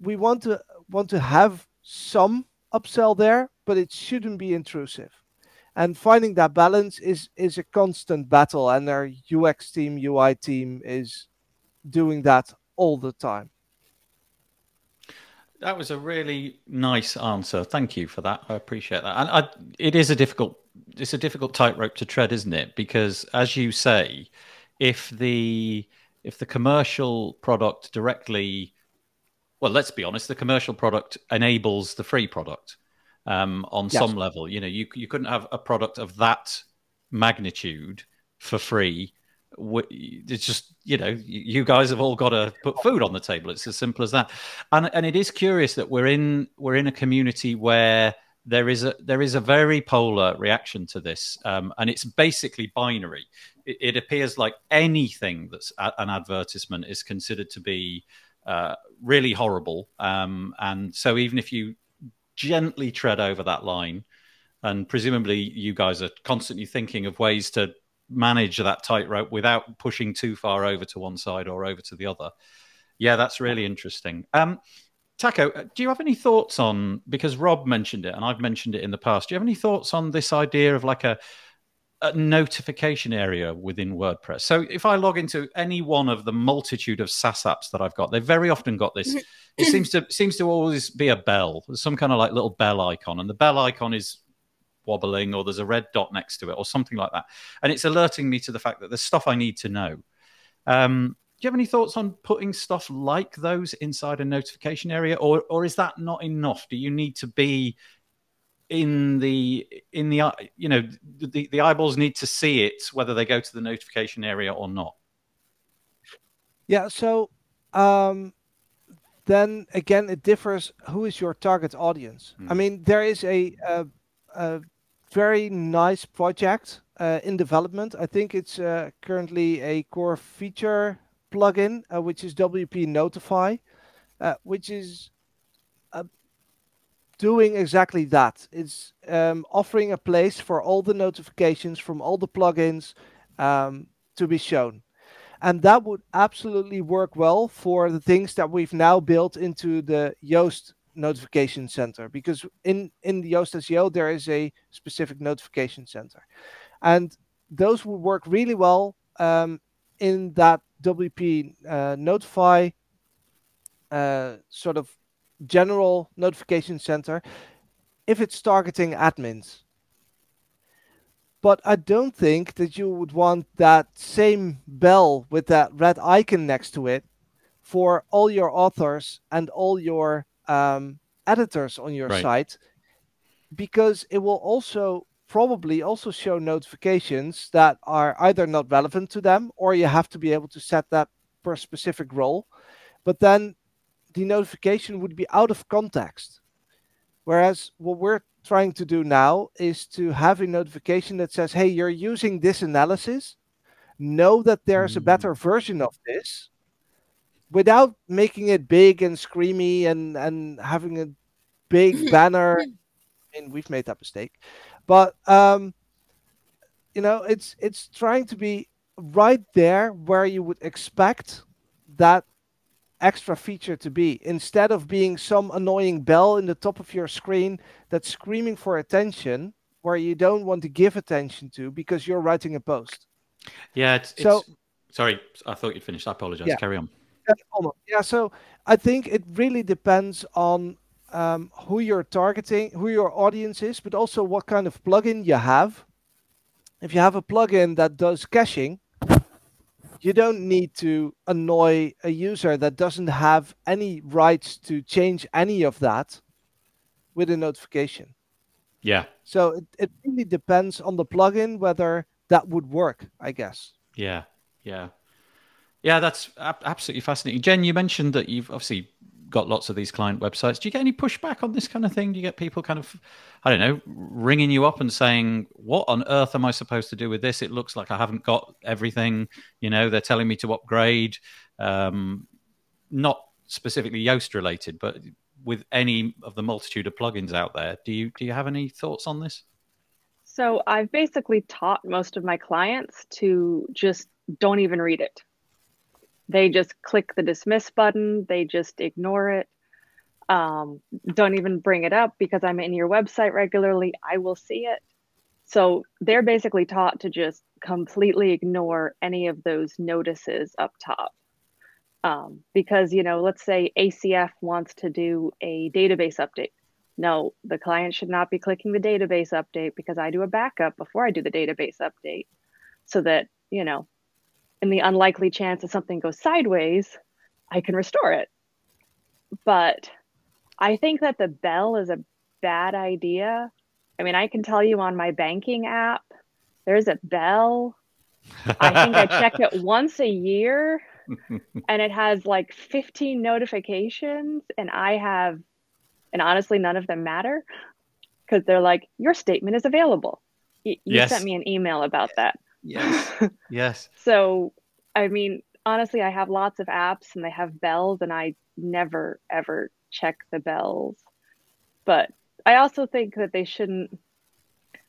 we want to want to have some upsell there, but it shouldn't be intrusive. And finding that balance is is a constant battle, and our UX team, UI team is doing that all the time. That was a really nice answer. Thank you for that. I appreciate that. And I, it is a difficult, it's a difficult tightrope to tread, isn't it? Because as you say, if the if the commercial product directly, well, let's be honest, the commercial product enables the free product um, on yes. some level. You know, you you couldn't have a product of that magnitude for free it's just you know you guys have all got to put food on the table it's as simple as that and and it is curious that we're in we're in a community where there is a there is a very polar reaction to this um, and it's basically binary it, it, appears like anything that's a, an advertisement is considered to be uh, really horrible um, and so even if you gently tread over that line and presumably you guys are constantly thinking of ways to manage that tightrope without pushing too far over to one side or over to the other. Yeah, that's really interesting. Um, Taco, uh, do you have any thoughts on because Rob mentioned it and I've mentioned it in the past? Do you have any thoughts on this idea of like a, a notification area within WordPress? So if I log into any one of the multitude of SaaS apps that I've got, they've very often got this. it seems to seems to always be a bell, There's some kind of like little bell icon, and the bell icon is wobbling or there's a red dot next to it or something like that. And it's alerting me to the fact that there's stuff I need to know. Um, you have any thoughts on putting stuff like those inside a notification area or or is that not enough? Do you need to be in the in the you know the, the eyeballs need to see it whether they go to the notification area or not yeah so um then again it differs who is your target audience mm. i mean there is a, a, a very nice project uh, in development. I think it's uh, currently a core feature plugin, uh, which is WP Notify, uh, which is uh, doing exactly that. It's um, offering a place for all the notifications from all the plugins um, to be shown. And that would absolutely work well for the things that we've now built into the Yoast notification center because in in the Yoast SEO there is a specific notification center, and those would work really well um, in that WP uh, notify uh, sort of general notification center if it's targeting admins. But I don't think that you would want that same bell with that red icon next to it for all your authors and all your um, editors on your right. site because it will also probably also show notifications that are either not relevant to them or you have to be able to set that per specific role. But then the notification would be out of context. Whereas what we're trying to do now is to have a notification that says hey you're using this analysis. Know that there's mm. a better version of this without making it big and screamy and and having a big banner. I mean, we've made that mistake, but um, you know, it's it's trying to be right there where you would expect that extra feature to be instead of being some annoying bell in the top of your screen that's screaming for attention where you don't want to give attention to because you're writing a post. Yeah, it's, so it's, sorry, I thought you'd finished. I apologize. Yeah, Carry on. Yeah, so I think it really depends on um, who you're targeting, who your audience is, but also what kind of plugin you have. If you have a plugin that does caching, you don't need to annoy a user that doesn't have any rights to change any of that with a notification. Yeah. So it, it really depends on the plugin whether that would work, I guess. Yeah. Yeah. Yeah, that's absolutely fascinating. Jen, you mentioned that you've obviously got lots of these client websites. Do you get any pushback on this kind of thing? Do you get people kind of, I don't know, ringing you up and saying, "What on earth am I supposed to do with this? It looks like I haven't got everything." You know, they're telling me to upgrade. Um, not specifically Yoast related, but with any of the multitude of plugins out there, do you do you have any thoughts on this? So I've basically taught most of my clients to just don't even read it they just click the dismiss button, they just ignore it. Um, don't even bring it up because I'm in your website regularly. I will see it. So they're basically taught to just completely ignore any of those notices up top. Um, because, you know, let's say ACF wants to do a database update. No, the client should not be clicking the database update because I do a backup before I do the database update so that, you know, in the unlikely chance that something goes sideways, I can restore it. But I think that the bell is a bad idea. I mean, I can tell you on my banking app, there's a bell. I think I check it once a year and it has like 15 notifications and I have and honestly none of them matter because they're like your statement is available. Y- you yes. sent me an email about that. Yes. yes. So, I mean, honestly, I have lots of apps and they have bells, and I never ever check the bells. But I also think that they shouldn't.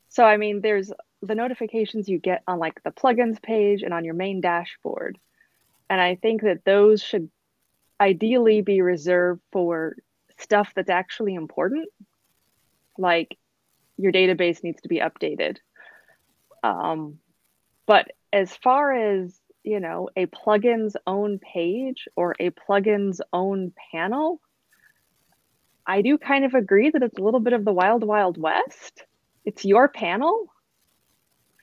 So, I mean, there's the notifications you get on like the plugins page and on your main dashboard. And I think that those should ideally be reserved for stuff that's actually important. Like your database needs to be updated. Um, but as far as, you know, a plugin's own page or a plugin's own panel, I do kind of agree that it's a little bit of the wild, wild west. It's your panel.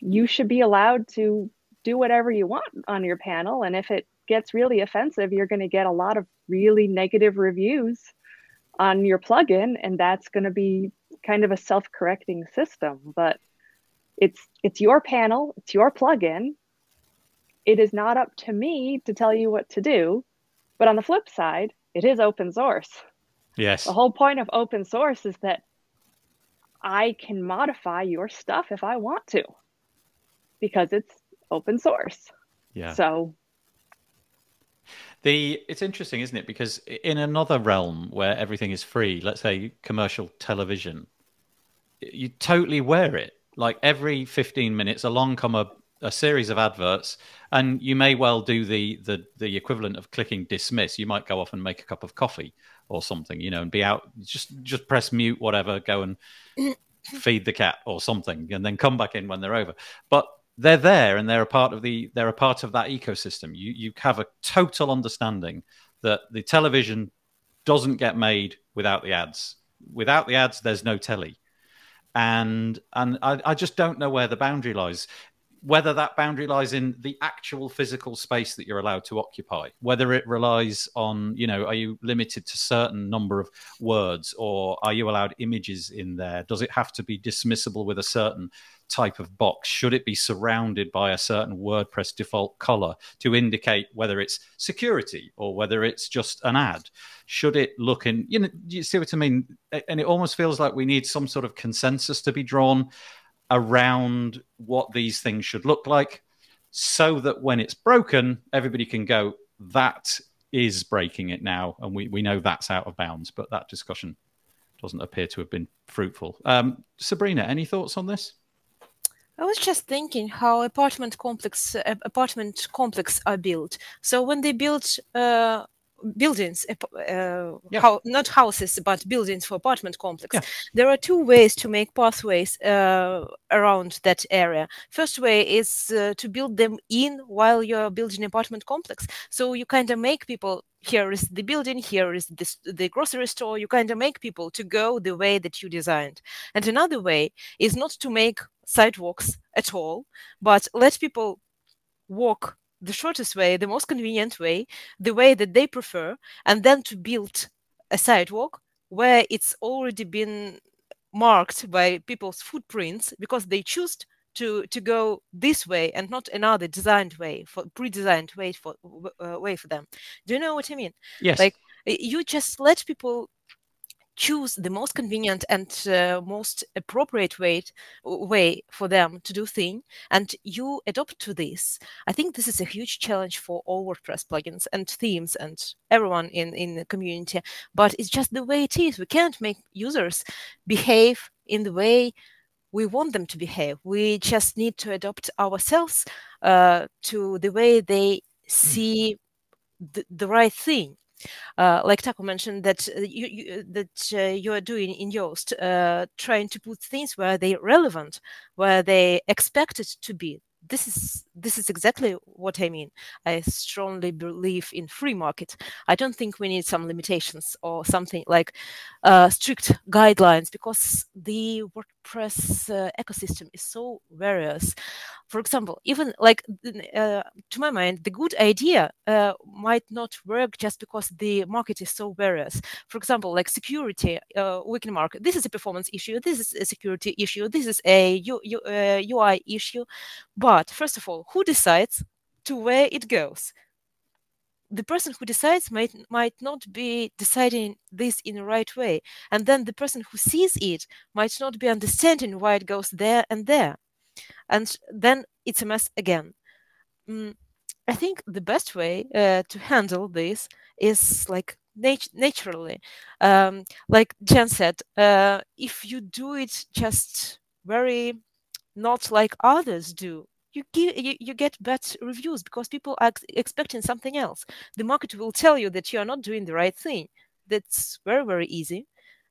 You should be allowed to do whatever you want on your panel. And if it gets really offensive, you're going to get a lot of really negative reviews on your plugin. And that's going to be kind of a self correcting system. But it's it's your panel, it's your plugin. It is not up to me to tell you what to do. But on the flip side, it is open source. Yes. The whole point of open source is that I can modify your stuff if I want to because it's open source. Yeah. So the it's interesting, isn't it? Because in another realm where everything is free, let's say commercial television, you totally wear it like every 15 minutes along come a, a series of adverts and you may well do the, the the equivalent of clicking dismiss. You might go off and make a cup of coffee or something you know and be out just just press mute whatever go and feed the cat or something and then come back in when they're over. But they're there and they're a part of the they're a part of that ecosystem. You you have a total understanding that the television doesn't get made without the ads. Without the ads there's no telly and and I, I just don't know where the boundary lies. Whether that boundary lies in the actual physical space that you're allowed to occupy whether it relies on you know are you limited to certain number of words or are you allowed images in there? Does it have to be dismissible with a certain type of box should it be surrounded by a certain wordpress default color to indicate whether it's security or whether it's just an ad should it look in you know you see what i mean and it almost feels like we need some sort of consensus to be drawn around what these things should look like so that when it's broken, everybody can go, that is breaking it now. And we, we know that's out of bounds. But that discussion doesn't appear to have been fruitful. Um, Sabrina, any thoughts on this? I was just thinking how apartment complex uh, apartment complex are built. So when they build uh, buildings, uh, yeah. how, not houses, but buildings for apartment complex. Yeah. There are two ways to make pathways uh, around that area. First way is uh, to build them in while you're building apartment complex. So you kind of make people here is the building, here is this, the grocery store. You kind of make people to go the way that you designed. And another way is not to make sidewalks at all, but let people walk the shortest way, the most convenient way, the way that they prefer, and then to build a sidewalk where it's already been marked by people's footprints because they choose to to go this way and not another designed way for pre-designed way for uh, way for them. Do you know what i mean? Yes. Like you just let people choose the most convenient and uh, most appropriate way way for them to do thing and you adopt to this. I think this is a huge challenge for all wordpress plugins and themes and everyone in in the community but it's just the way it is. We can't make users behave in the way we want them to behave. We just need to adopt ourselves uh, to the way they hmm. see the, the right thing like Taco mentioned that uh, you, you uh, that uh, you are doing in Yoast, uh, trying to put things where they're relevant, where they expected to be this is this is exactly what I mean. I strongly believe in free market. I don't think we need some limitations or something like uh, strict guidelines because the WordPress uh, ecosystem is so various. For example, even like uh, to my mind, the good idea uh, might not work just because the market is so various. For example, like security, uh, we can mark this is a performance issue, this is a security issue, this is a U- U- UI uh, issue, but but first of all, who decides to where it goes? The person who decides might might not be deciding this in the right way, and then the person who sees it might not be understanding why it goes there and there, and then it's a mess again. Mm, I think the best way uh, to handle this is like nat- naturally, um, like Jen said, uh, if you do it just very not like others do, you give you, you get bad reviews because people are expecting something else. The market will tell you that you are not doing the right thing. That's very very easy.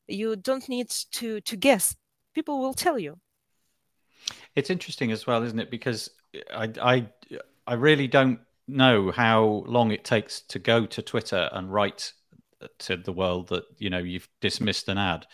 You don't need to to guess. People will tell you. It's interesting as well isn't it? Because i i i really don't know how long it takes to go to twitter and write to the world that you know you've dismissed an ad.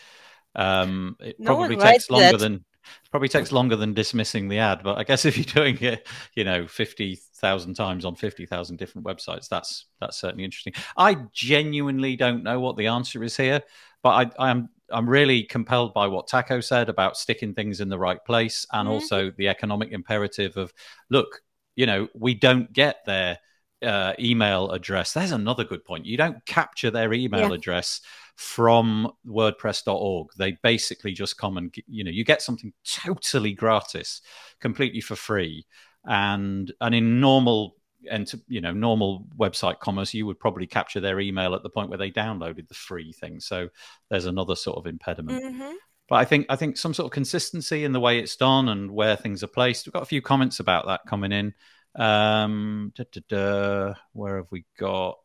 Um, it no probably takes longer that. than probably takes longer than dismissing the ad but i guess if you're doing it you know 50,000 times on 50,000 different websites that's that's certainly interesting i genuinely don't know what the answer is here but i i'm i'm really compelled by what taco said about sticking things in the right place and mm-hmm. also the economic imperative of look you know we don't get their uh, email address there's another good point you don't capture their email yeah. address from wordpress.org they basically just come and you know you get something totally gratis completely for free. And and in normal and you know normal website commerce you would probably capture their email at the point where they downloaded the free thing. So there's another sort of impediment. Mm-hmm. but i think i think some sort of consistency in the way it's done and where things are placed. We've got a few comments about that coming in. Um da, da, da, where have we got?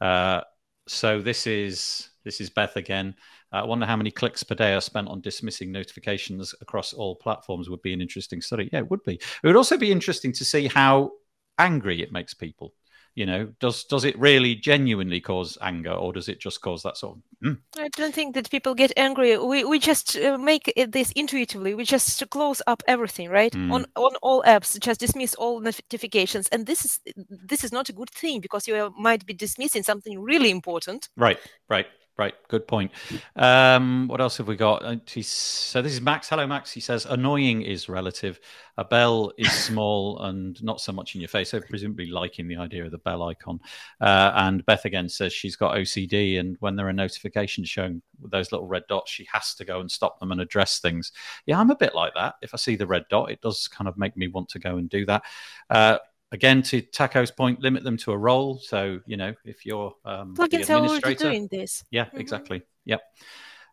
Uh so this is this is Beth again. Uh, I wonder how many clicks per day are spent on dismissing notifications across all platforms. Would be an interesting study. Yeah, it would be. It would also be interesting to see how angry it makes people you know does does it really genuinely cause anger or does it just cause that sort of mm? i don't think that people get angry. We we just uh, make this intuitively. We just close up everything right? Mm. on on all apps just dismiss all notifications. And this is this is not a good thing because you might be dismissing something really important. Right right Right, good point. Um, what else have we got? Uh, so this is Max. Hello, Max. He says annoying is relative. A bell is small and not so much in your face. So presumably liking the idea of the bell icon. Uh, and Beth again says she's got OCD, and when there are notifications showing those little red dots, she has to go and stop them and address things. Yeah, I'm a bit like that. If I see the red dot, it does kind of make me want to go and do that. Uh, again, to Taco's point, limit them to a role. So you know, if you're um, plugins are already doing this. Yeah, mm-hmm. exactly. Yep.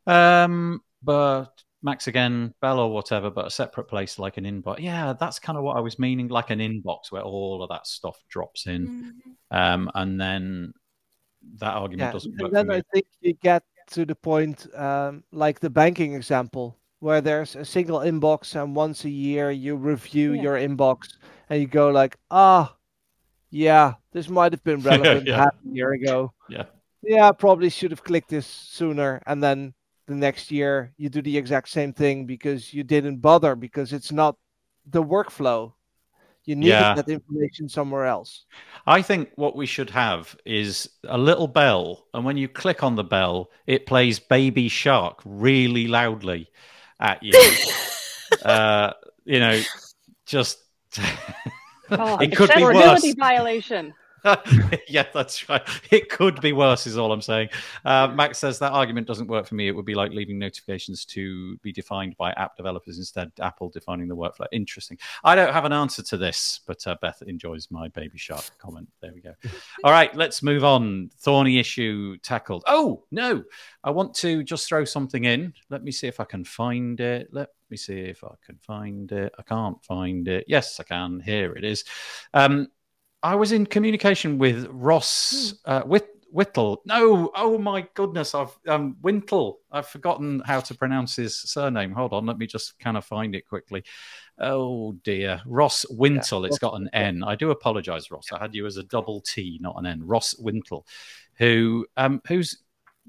Um, but Max again, Bell or whatever, but a separate place like an inbox. Yeah, that's kind of what I was meaning, like an inbox where all of that stuff drops in, Mhm. um, and then that argument Yeah, doesn't and work. then for me. I think you get to the point um, like the banking example, where there's a single inbox, and once a year you review Yeah. your inbox, and you go like, ah, yeah, this might have been relevant Yeah. half a year ago. Yeah. Yeah, I probably should have clicked this sooner, and then the next year you do the exact same thing because you didn't bother because it's not the workflow. You needed Yeah. that information somewhere else. I think what we should have is a little bell, and when you click on the bell, it plays Baby Shark really loudly at you. uh, you know, just Oh, it could be worse. violation. yeah, that's right. It could be worse, is all I'm saying. Uh, Max says that argument doesn't work for me. It would be like leaving notifications to be defined by app developers instead. Apple defining the workflow. Interesting. I don't have an answer to this, but uh, Beth enjoys my baby shark comment. There we go. All right, let's move on. Thorny issue tackled. Oh no, I want to just throw something in. Let me see if I can find it. Let me see if I can find it. I can't find it. Yes, I can. Here it is. Um, I was in communication with Ross uh, Whit- Whittle. No, oh my goodness, I've um, Wintle. I've forgotten how to pronounce his surname. Hold on, let me just kind of find it quickly. Oh dear, Ross Wintle. it's got an N. I do apologise, Ross. I had you as a double T, not an N. Ross Wintle, who um, who's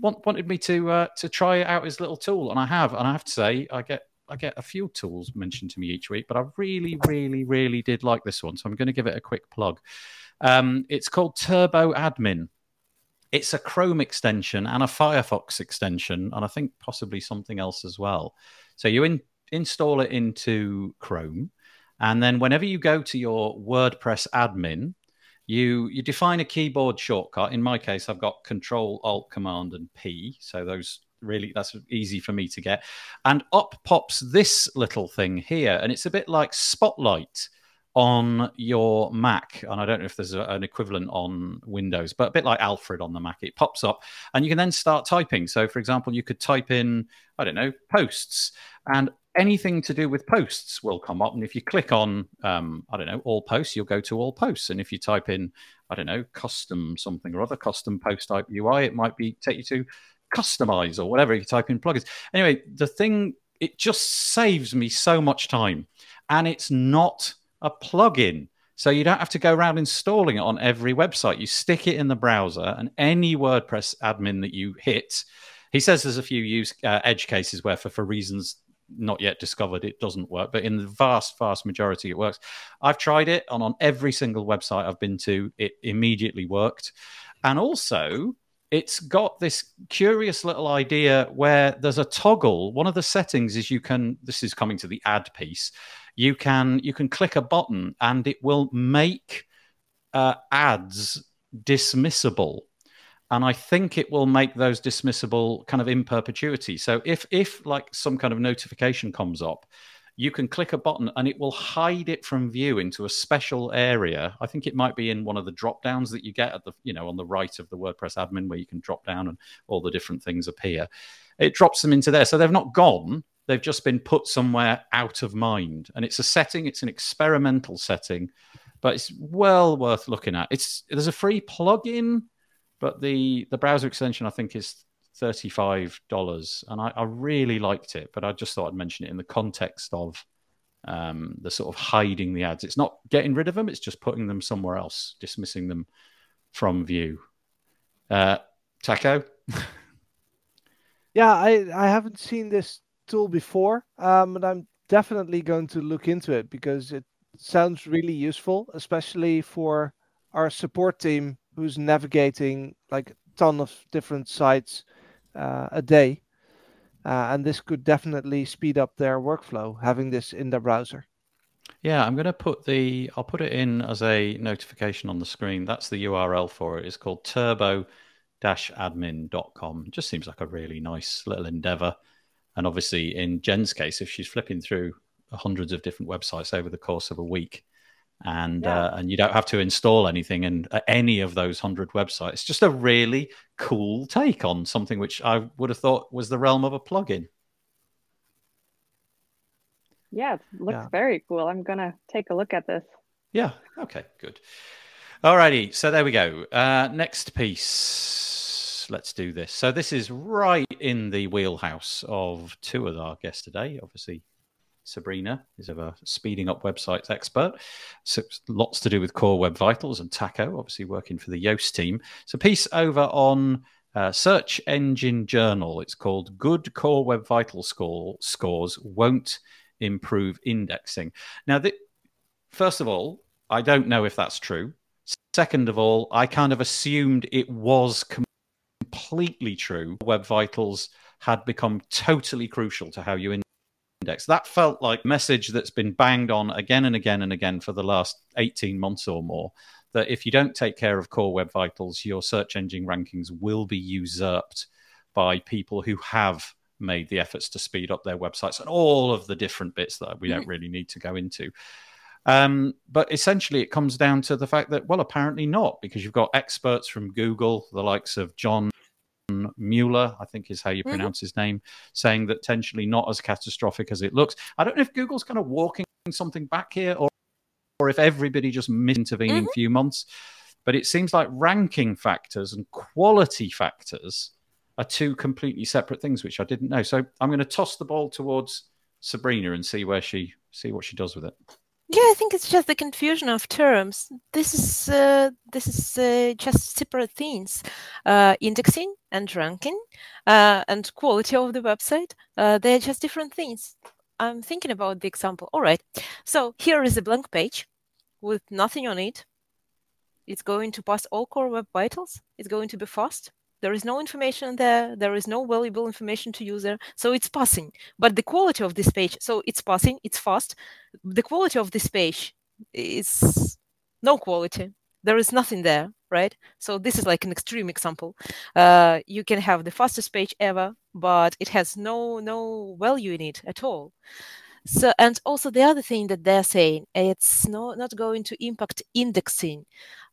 want, wanted me to uh, to try out his little tool, and I have. And I have to say, I get I get a few tools mentioned to me each week, but I really, really, really did like this one. So I'm going to give it a quick plug. Um, it's called Turbo Admin. It's a Chrome extension and a Firefox extension, and I think possibly something else as well. So you in, install it into Chrome, and then whenever you go to your WordPress admin, you you define a keyboard shortcut. In my case, I've got Control Alt Command and P, so those really that's easy for me to get. And up pops this little thing here, and it's a bit like Spotlight on your Mac. And I don't know if there's a, an equivalent on Windows, but a bit like Alfred on the Mac. It pops up, and you can then start typing. So, for example, you could type in I don't know posts, and anything to do with posts will come up. And if you click on, um, I don't know, all posts, you'll go to all posts. And if you type in, I don't know, custom something or other, custom post type UI, it might be take you to customize or whatever you type in plugins. Anyway, the thing, it just saves me so much time. And it's not a plugin. So you don't have to go around installing it on every website. You stick it in the browser, and any WordPress admin that you hit, he says there's a few use uh, edge cases where, for, for reasons not yet discovered, it doesn't work. But in the vast, vast majority, it works. I've tried it, and on every single website I've been to, it immediately worked. And also, it's got this curious little idea where there's a toggle. One of the settings is you can. This is coming to the ad piece. You can you can click a button and it will make uh, ads dismissible and I think it will make those dismissible kind of in perpetuity. So if if like some kind of notification comes up, you can click a button and it will hide it from view into a special area. I think it might be in one of the drop downs that you get at the you know on the right of the WordPress admin where you can drop down and all the different things appear. It drops them into there, so they've not gone. They've just been put somewhere out of mind, and it's a setting. It's an experimental setting, but it's well worth looking at. It's there's a free plugin but the the browser extension I think is thirty five dollars, and I, I, really liked it. But I just thought I'd mention it in the context of um, the sort of hiding the ads. It's not getting rid of them; it's just putting them somewhere else, dismissing them from view. Uh, Taco. yeah, I I haven't seen this tool before, um, but I'm definitely going to look into it because it sounds really useful, especially for our support team who's navigating like a ton of different sites a day. Uh, and this could definitely speed up their workflow having this in their browser. Yeah, I'm going to put the I'll put it in as a notification on the screen. That's the URL for it. It's called turbo-admin.com. Just seems like a really nice little endeavor. And obviously in Jen's case if she's flipping through hundreds of different websites over the course of a week, and yeah. uh, and you don't have to install anything in uh, any of those hundred websites. It's just a really cool take on something which I would have thought was the realm of a plugin. Yeah, it looks Yeah. very cool. I'm gonna take a look at this. Yeah. Okay. Good. Alrighty. So there we go. Uh, next piece. Let's do this. So this is right in the wheelhouse of two of our guests today. Obviously, Sabrina is a speeding up websites expert. So lots to do with Core Web Vitals and Taco, obviously working for the Yoast team. So piece over on uh, Search Engine Journal. It's called "Good Core Web Vital Score Scores Won't Improve Indexing." Now, first of all, I don't know if that's true. Second of all, I kind of assumed it was completely true. Web Vitals had become totally crucial to how you index. That felt like message that's been banged on again and again and again for the last 18 months or more. That if you don't take care of core web vitals, your search engine rankings will be usurped by people who have made the efforts to speed up their websites and all of the different bits that we don't really need to go into. Um, but essentially, it comes down to the fact that, well, apparently not, because you've got experts from Google, the likes of John Mueller, I think is how you Mhm. pronounce his name, saying that potentially not as catastrophic as it looks. I don't know if Google's kind of walking something back here or, or if everybody just misintervening a few months. But it seems like ranking factors and quality factors are two completely separate things, which I didn't know. So I'm going to toss the ball towards Sabrina and see where she see what she does with it. Yeah, I think it's just the confusion of terms. This is uh, this is uh, just separate things. Uh, indexing and ranking uh, and quality of the website. Uh, they're just different things. I'm thinking about the example. All right. So here is a blank page with nothing on it. It's going to pass all core web vitals. It's going to be fast. There is no information there. There is no valuable information to user. So it's passing. But the quality of this page, so it's passing, it's fast. The quality of this page is no quality. There is nothing there, right? So this is like an extreme example. Uh, you can have the fastest page ever, but it has no no value in it at all. So and also the other thing that they're saying, it's not not going to impact indexing.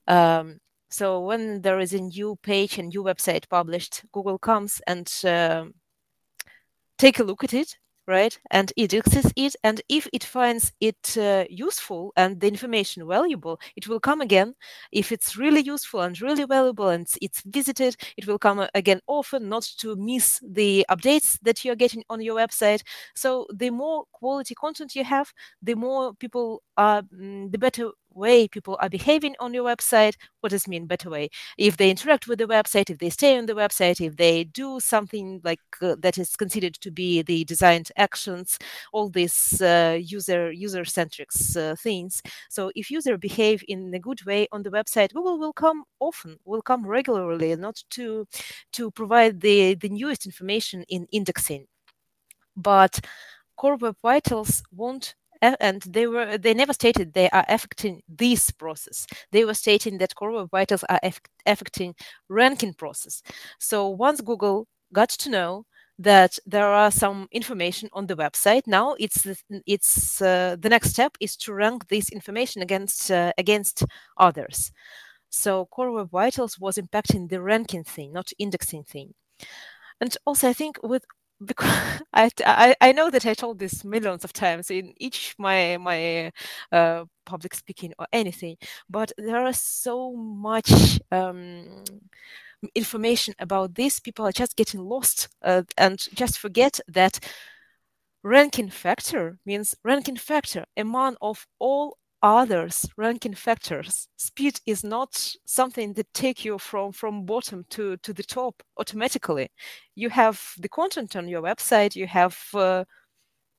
Um, so when there is a new page and new website published, Google comes and um, take a look at it, right? And it indexes it. And if it finds it uh, useful and the information valuable, it will come again. If it's really useful and really valuable and it's, visited, it will come again often, not to miss the updates that you're getting on your website. So the more quality content you have, the more people are, mm, the better way people are behaving on your website. What does mean better way? If they interact with the website, if they stay on the website, if they do something like uh, that is considered to be the designed actions, all these uh, user user centric uh, things. So if user behave in a good way on the website, Google will come often, will come regularly, not to to provide the the newest information in indexing, but core web vitals won't and they were they never stated they are affecting this process. They were stating that core web vitals are affecting ranking process. So once google got to know that there are some information on the website now it's it's uh, the next step is to rank this information against uh, against others. So core web vitals was impacting the ranking thing not indexing thing. And also i think with because I, I, know that I told this millions of times in each my my uh, public speaking or anything, but there are so much um, information about this. People are just getting lost uh, and just forget that ranking factor means ranking factor among of all others ranking factors speed is not something that take you from from bottom to to the top automatically. You have the content on your website you have uh,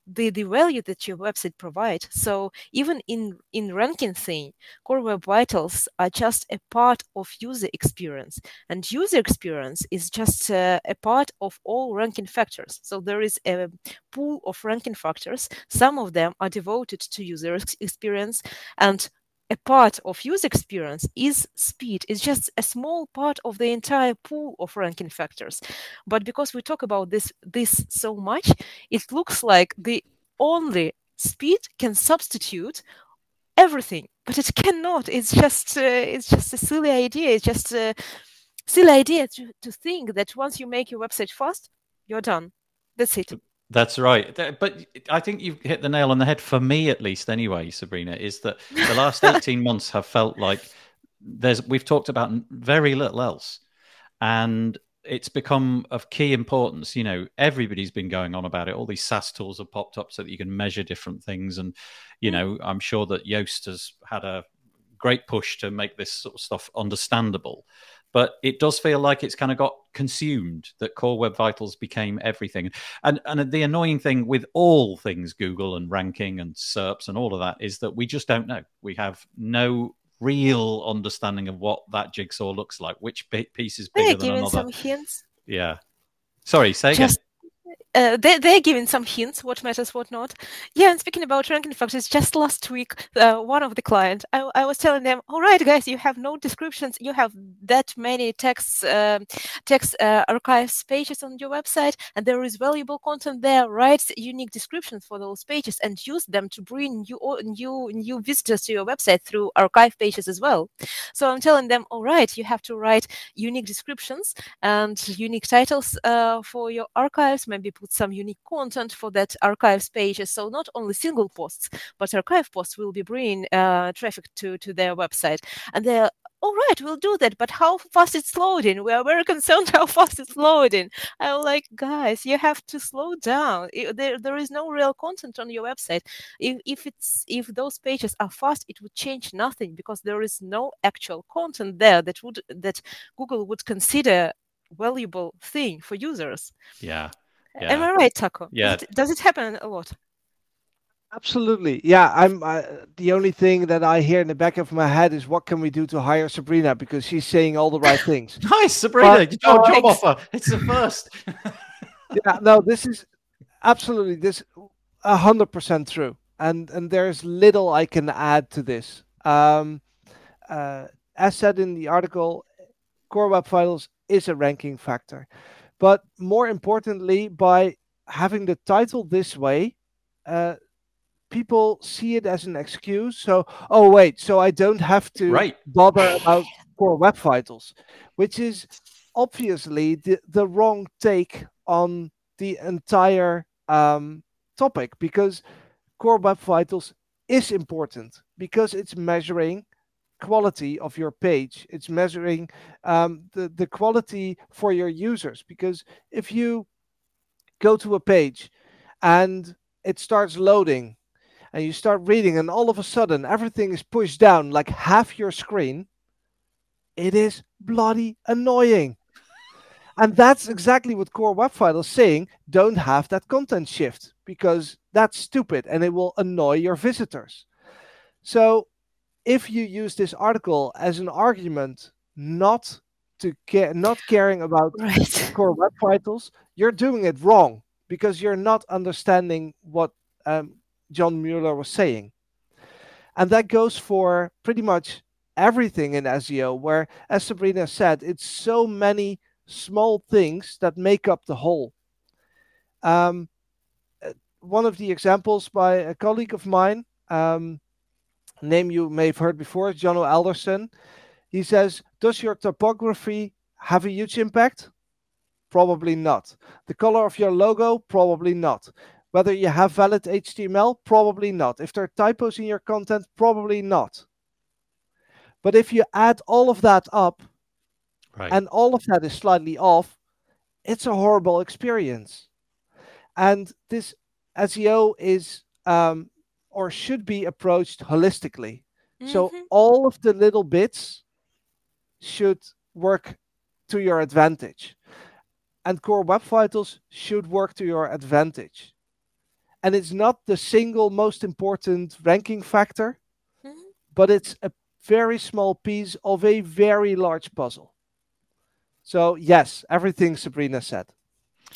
the the value that your website provides so even in in ranking thing core web vitals are just a part of user experience. And user experience is just uh, a part of all ranking factors. So there is a pool of ranking factors. Some of them are devoted to user experience and a part of user experience is speed. It's just a small part of the entire pool of ranking factors. But because we talk about this this so much it looks like the only speed can substitute everything but it cannot. It's just uh, it's just a silly idea. It's just a silly idea to, to think that once you make your website fast you're done. That's it That's right. But I think you've hit the nail on the head for me, at least, anyway, Sabrina, is that the last 18 months have felt like there's, we've talked about very little else. And it's become of key importance. You know, everybody's been going on about it. All these SaaS tools have popped up so that you can measure different things. And, you hmm. know, I'm sure that Yoast has had a great push to make this sort of stuff understandable but it does feel like it's kind of got consumed that core web vitals became everything. And and the annoying thing with all things google and ranking and serps and all of that is that we just don't know. We have no real understanding of what that jigsaw looks like which piece is bigger than another. some hints? Yeah. Sorry say just again uh, they, they're giving some hints what matters what not. Yeah and speaking about ranking factors just last week uh, one of the client I, I, was telling them all right guys you have no descriptions. You have that many text uh, text archives pages on your website and there is valuable content there. Write unique descriptions for those pages and use them to bring new new new visitors to your website through archive pages as well. So i'm telling them all right you have to write unique descriptions and unique titles uh, for your archives maybe put some unique content for that archives pages. So not only single posts, but archive posts will be bringing uh, traffic to, to their website. And they're all right, we'll do that. But how fast it's loading? We are very concerned how fast it's loading. I'm like, guys, you have to slow down. There, there is no real content on your website. If, if it's if those pages are fast, it would change nothing because there is no actual content there that would that Google would consider valuable thing for users. Yeah. Yeah. Am I right, Taco? Yeah. Does it, does it happen a lot? Absolutely. Yeah, I'm uh, the only thing that I hear in the back of my head is what can we do to hire Sabrina because she's saying all the right things. nice, Sabrina. But, your job offer. It's the first. yeah, no, this is absolutely this a hundred percent true. And and there's little I can add to this. Um, uh, as said in the article, Core Web Vitals is a ranking factor. But more importantly, by having the title this way, uh, people see it as an excuse. So, oh wait, so I don't have to right. bother about core web vitals, which is obviously the, the wrong take on the entire um, topic because core web vitals is important because it's measuring quality of your page. It's measuring um, the, the quality for your users. Because if you go to a page and it starts loading and you start reading, and all of a sudden everything is pushed down like half your screen, it is bloody annoying. And that's exactly what Core Web Vital is saying. Don't have that content shift because that's stupid and it will annoy your visitors. So if you use this article as an argument not to care not caring about right. core web vitals you're doing it wrong because you're not understanding what um, john mueller was saying and that goes for pretty much everything in seo where as sabrina said it's so many small things that make up the whole um, uh, one of the examples by a colleague of mine um, name you may have heard before, Jono Alderson. He says, Does your typography have a huge impact? Probably not. The color of your logo? Probably not. Whether you have valid HTML? Probably not. If there are typos in your content? Probably not. But if you add all of that up right. and all of that is slightly off, it's a horrible experience. And this SEO is um, or should be approached holistically. Mm-hmm. So all of the little bits should work to your advantage. And core web vitals should work to your advantage. And it's not the single most important ranking factor, mm-hmm. but it's a very small piece of a very large puzzle. So, yes, everything Sabrina said.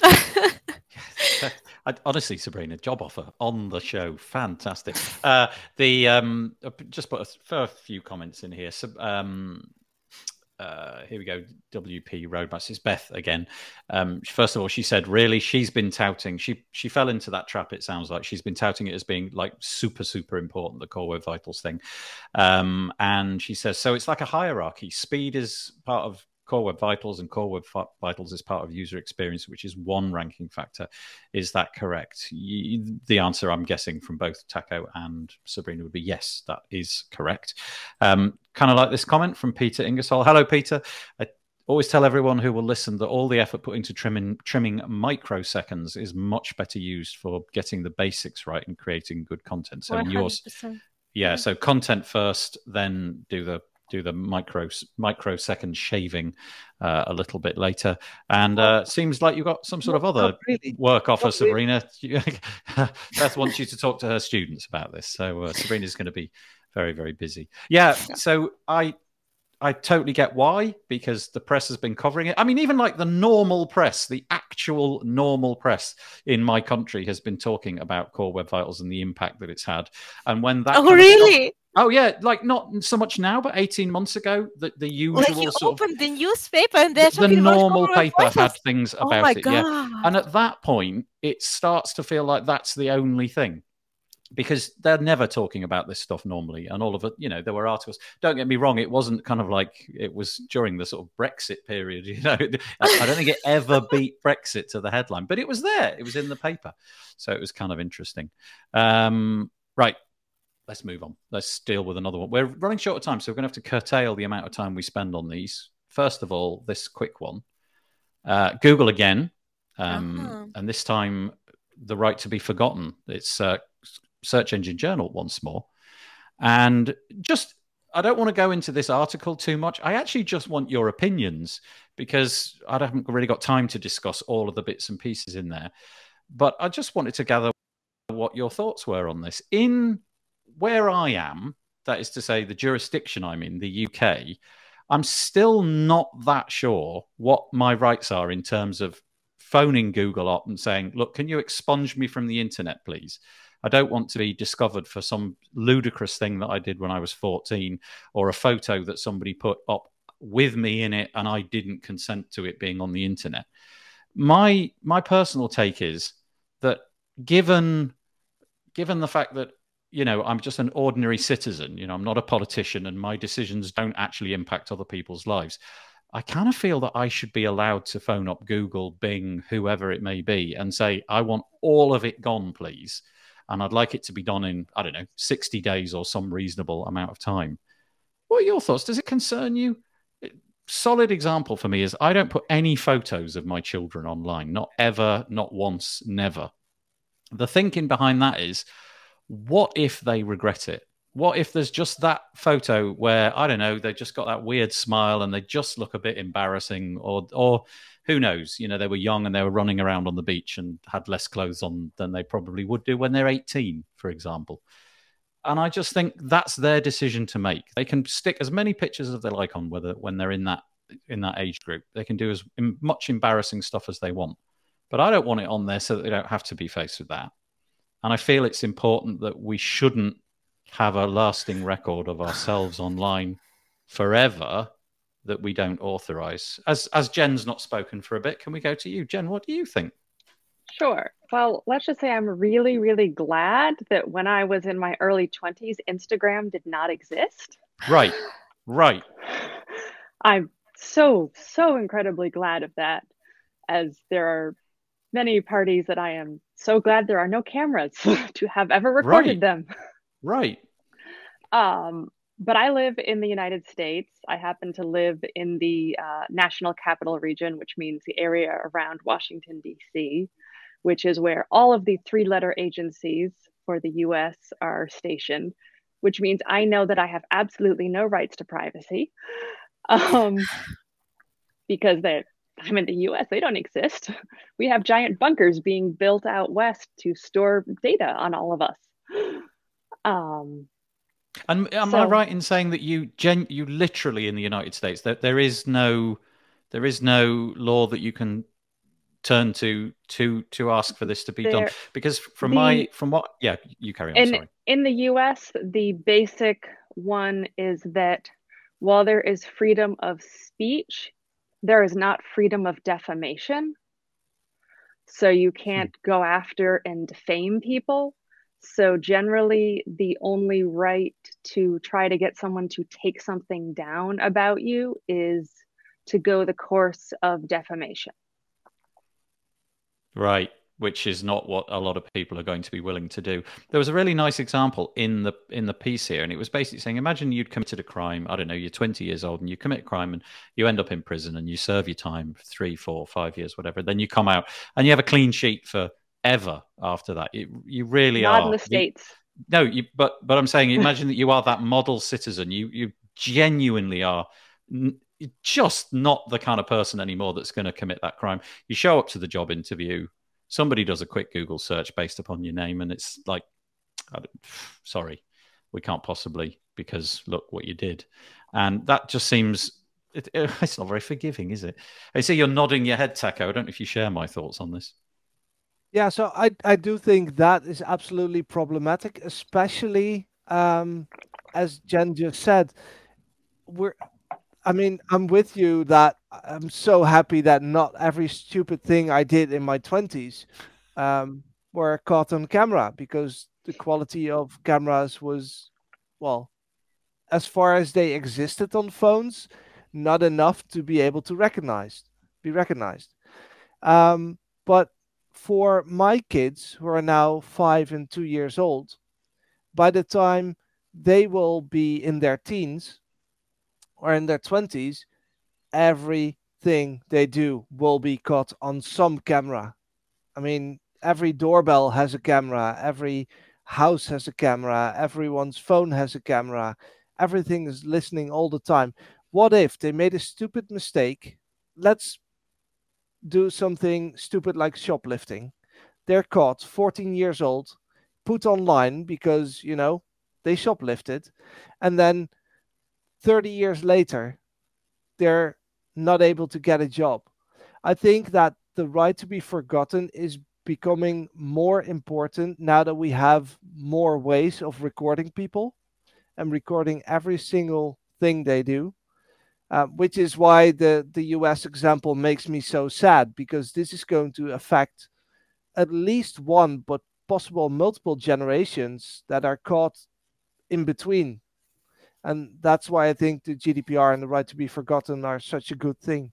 I, honestly, Sabrina, job offer on the show, fantastic. Uh, the um, just put a, a few comments in here. So, um, uh, here we go. WP Roadmaps. It's Beth again. Um, first of all, she said, really, she's been touting. She she fell into that trap. It sounds like she's been touting it as being like super super important, the Core Web Vitals thing. Um, and she says, so it's like a hierarchy. Speed is part of Core Web Vitals and Core Web Vitals is part of user experience, which is one ranking factor. Is that correct? You, the answer, I'm guessing, from both Taco and Sabrina would be yes, that is correct. Um, kind of like this comment from Peter Ingersoll. Hello, Peter. I always tell everyone who will listen that all the effort put into trimming trimming microseconds is much better used for getting the basics right and creating good content. So 100%. yours, yeah, so content first, then do the do the micro microsecond shaving uh, a little bit later. And uh, seems like you've got some sort of other really. work offer, not Sabrina. Really. Beth wants you to talk to her students about this. So uh, Sabrina's going to be very very busy. Yeah. yeah. So I I totally get why, because the press has been covering it. I mean, even like the normal press, the actual normal press in my country has been talking about Core Web Vitals and the impact that it's had. And when that. Oh, really? Oh, yeah. Like not so much now, but 18 months ago, the, the usual like you sort opened of, the newspaper and they're The normal paper had things oh about oh it. God. Yeah. And at that point, it starts to feel like that's the only thing because they're never talking about this stuff normally and all of it you know there were articles don't get me wrong it wasn't kind of like it was during the sort of brexit period you know i don't think it ever beat brexit to the headline but it was there it was in the paper so it was kind of interesting um, right let's move on let's deal with another one we're running short of time so we're going to have to curtail the amount of time we spend on these first of all this quick one uh, google again um, uh-huh. and this time the right to be forgotten it's uh, Search Engine Journal once more. And just, I don't want to go into this article too much. I actually just want your opinions because I haven't really got time to discuss all of the bits and pieces in there. But I just wanted to gather what your thoughts were on this. In where I am, that is to say, the jurisdiction I'm in, the UK, I'm still not that sure what my rights are in terms of phoning Google up and saying, look, can you expunge me from the internet, please? I don't want to be discovered for some ludicrous thing that I did when I was 14 or a photo that somebody put up with me in it and I didn't consent to it being on the internet. My my personal take is that given given the fact that you know I'm just an ordinary citizen, you know, I'm not a politician and my decisions don't actually impact other people's lives. I kind of feel that I should be allowed to phone up Google, Bing, whoever it may be, and say, I want all of it gone, please and I'd like it to be done in I don't know 60 days or some reasonable amount of time. What are your thoughts? Does it concern you? Solid example for me is I don't put any photos of my children online, not ever, not once, never. The thinking behind that is what if they regret it? What if there's just that photo where I don't know, they just got that weird smile and they just look a bit embarrassing or or who knows? You know, they were young and they were running around on the beach and had less clothes on than they probably would do when they're 18, for example. And I just think that's their decision to make. They can stick as many pictures as they like on whether when they're in that in that age group. They can do as much embarrassing stuff as they want. But I don't want it on there so that they don't have to be faced with that. And I feel it's important that we shouldn't have a lasting record of ourselves online forever that we don't authorize. As as Jen's not spoken for a bit, can we go to you, Jen? What do you think? Sure. Well, let's just say I'm really, really glad that when I was in my early 20s, Instagram did not exist. Right. Right. I'm so, so incredibly glad of that, as there are many parties that I am so glad there are no cameras to have ever recorded right. them. Right. Um, but I live in the United States. I happen to live in the uh, National Capital Region, which means the area around Washington, D.C., which is where all of the three letter agencies for the US are stationed, which means I know that I have absolutely no rights to privacy um, because I'm in the US, they don't exist. We have giant bunkers being built out west to store data on all of us. Um, and am so, I right in saying that you gen you literally in the United States that there, is no there is no law that you can turn to to to ask for this to be there, done because from the, my from what yeah you carry on in, sorry. in the US the basic one is that while there is freedom of speech there is not freedom of defamation so you can't hmm. go after and defame people so, generally, the only right to try to get someone to take something down about you is to go the course of defamation. Right, which is not what a lot of people are going to be willing to do. There was a really nice example in the in the piece here, and it was basically saying, imagine you'd committed a crime. I don't know, you're 20 years old and you commit a crime and you end up in prison and you serve your time three, four, five years, whatever. Then you come out and you have a clean sheet for ever after that. You, you really Not are. in the states. You, no, you, but but I'm saying, imagine that you are that model citizen. You you genuinely are just not the kind of person anymore that's going to commit that crime. You show up to the job interview, somebody does a quick Google search based upon your name, and it's like, sorry, we can't possibly because look what you did, and that just seems. It, it's not very forgiving, is it? I see you're nodding your head, Taco. I don't know if you share my thoughts on this. Yeah, so I I do think that is absolutely problematic, especially um, as Jen just said, we're I mean, I'm with you that I'm so happy that not every stupid thing I did in my 20s um, were caught on camera because the quality of cameras was, well, as far as they existed on phones, not enough to be able to recognize, be recognized. Um, but for my kids who are now five and two years old, by the time they will be in their teens, or in their 20s, everything they do will be caught on some camera. I mean, every doorbell has a camera, every house has a camera, everyone's phone has a camera, everything is listening all the time. What if they made a stupid mistake? Let's do something stupid like shoplifting. They're caught 14 years old, put online because, you know, they shoplifted, and then 30 years later, they're not able to get a job. I think that the right to be forgotten is becoming more important now that we have more ways of recording people and recording every single thing they do. Uh, which is why the, the US example makes me so sad because this is going to affect at least one, but possible multiple generations that are caught in between and that's why I think the GDPR and the right to be forgotten are such a good thing.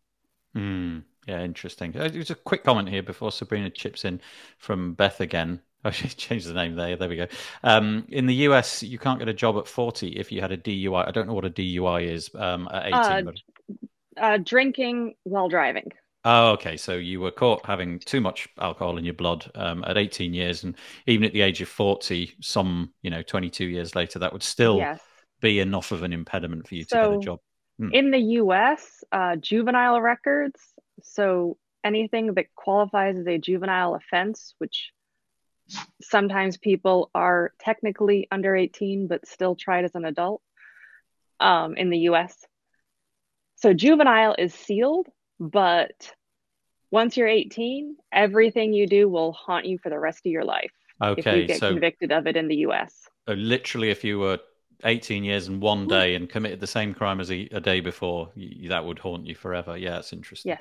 Mm, yeah, interesting. Uh, Just a quick comment here before Sabrina chips in from Beth again. Oh, she changed the name there. There we go. Um, in the US, you can't get a job at 40 if you had a DUI. I don't know what a DUI is um, at 18. Uh, but... uh, drinking while driving. Oh, okay. So you were caught having too much alcohol in your blood um, at 18 years, and even at the age of 40, some you know 22 years later, that would still Yes. Be enough of an impediment for you to get a job. Hmm. In the US, uh, juvenile records, so anything that qualifies as a juvenile offense, which sometimes people are technically under 18 but still tried as an adult um, in the US. So juvenile is sealed, but once you're 18, everything you do will haunt you for the rest of your life if you get so convicted of it in the US. uh, literally, if you were 18 years and one day and committed the same crime as a, a day before, y that would haunt you forever. Yeah, it's interesting. Yeah.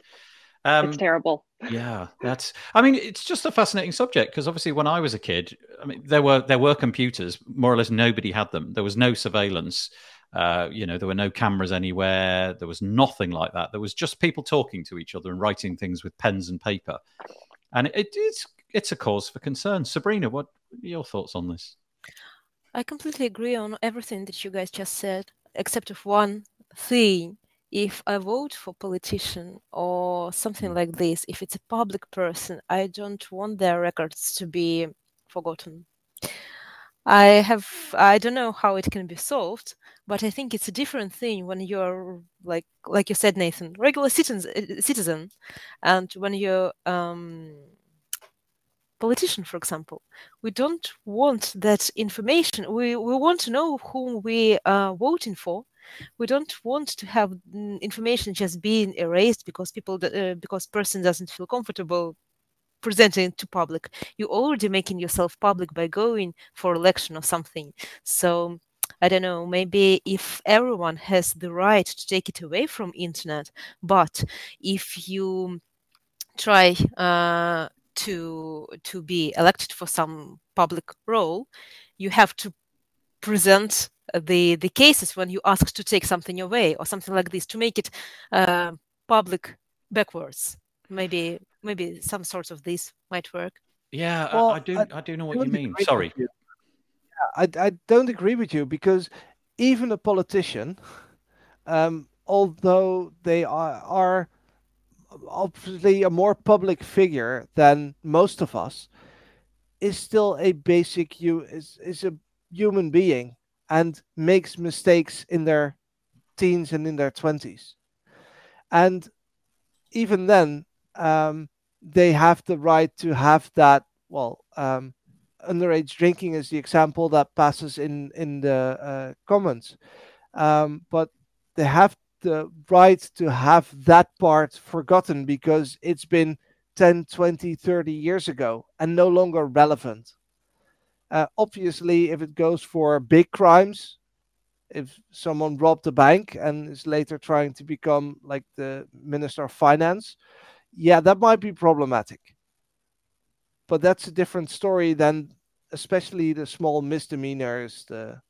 Um, it's terrible. yeah, that's. I mean, it's just a fascinating subject because obviously, when I was a kid, I mean, there were there were computers. More or less, nobody had them. There was no surveillance. Uh, you know, there were no cameras anywhere. There was nothing like that. There was just people talking to each other and writing things with pens and paper. And it, it's it's a cause for concern. Sabrina, what are your thoughts on this? I completely agree on everything that you guys just said, except of one thing. If I vote for politician or something like this, if it's a public person, I don't want their records to be forgotten. I have I don't know how it can be solved, but I think it's a different thing when you're like like you said, Nathan, regular citizen citizen, and when you're um, politician, for example. We don't want that information. We we want to know whom we are voting for. We don't want to have information just being erased because people uh, because person doesn't feel comfortable presenting to public. You're already making yourself public by going for election or something. So I don't know, maybe if everyone has the right to take it away from internet, but if you try uh, to to be elected for some public role, you have to present the the cases when you ask to take something away or something like this to make it uh, public backwards. Maybe maybe some sorts of this might work. Yeah, well, I, I, do. I, I, do know what you mean. Sorry. You. Yeah, I I don't agree with you because even a politician, um, although they are, are obviously a more public figure than most of us, is still a basic you is is a human being and makes mistakes in their teens and in their twenties, and even then, um, they have the right to have that. Well, um, underage drinking is the example that passes in in the uh, comments, um, but they have the right to have that part forgotten because it's been 10 20 30 years ago and no longer relevant. Uh, obviously if it goes for big crimes if someone robbed a bank and is later trying to become like the minister of finance yeah that might be problematic. But that's a different story than especially the small misdemeanors the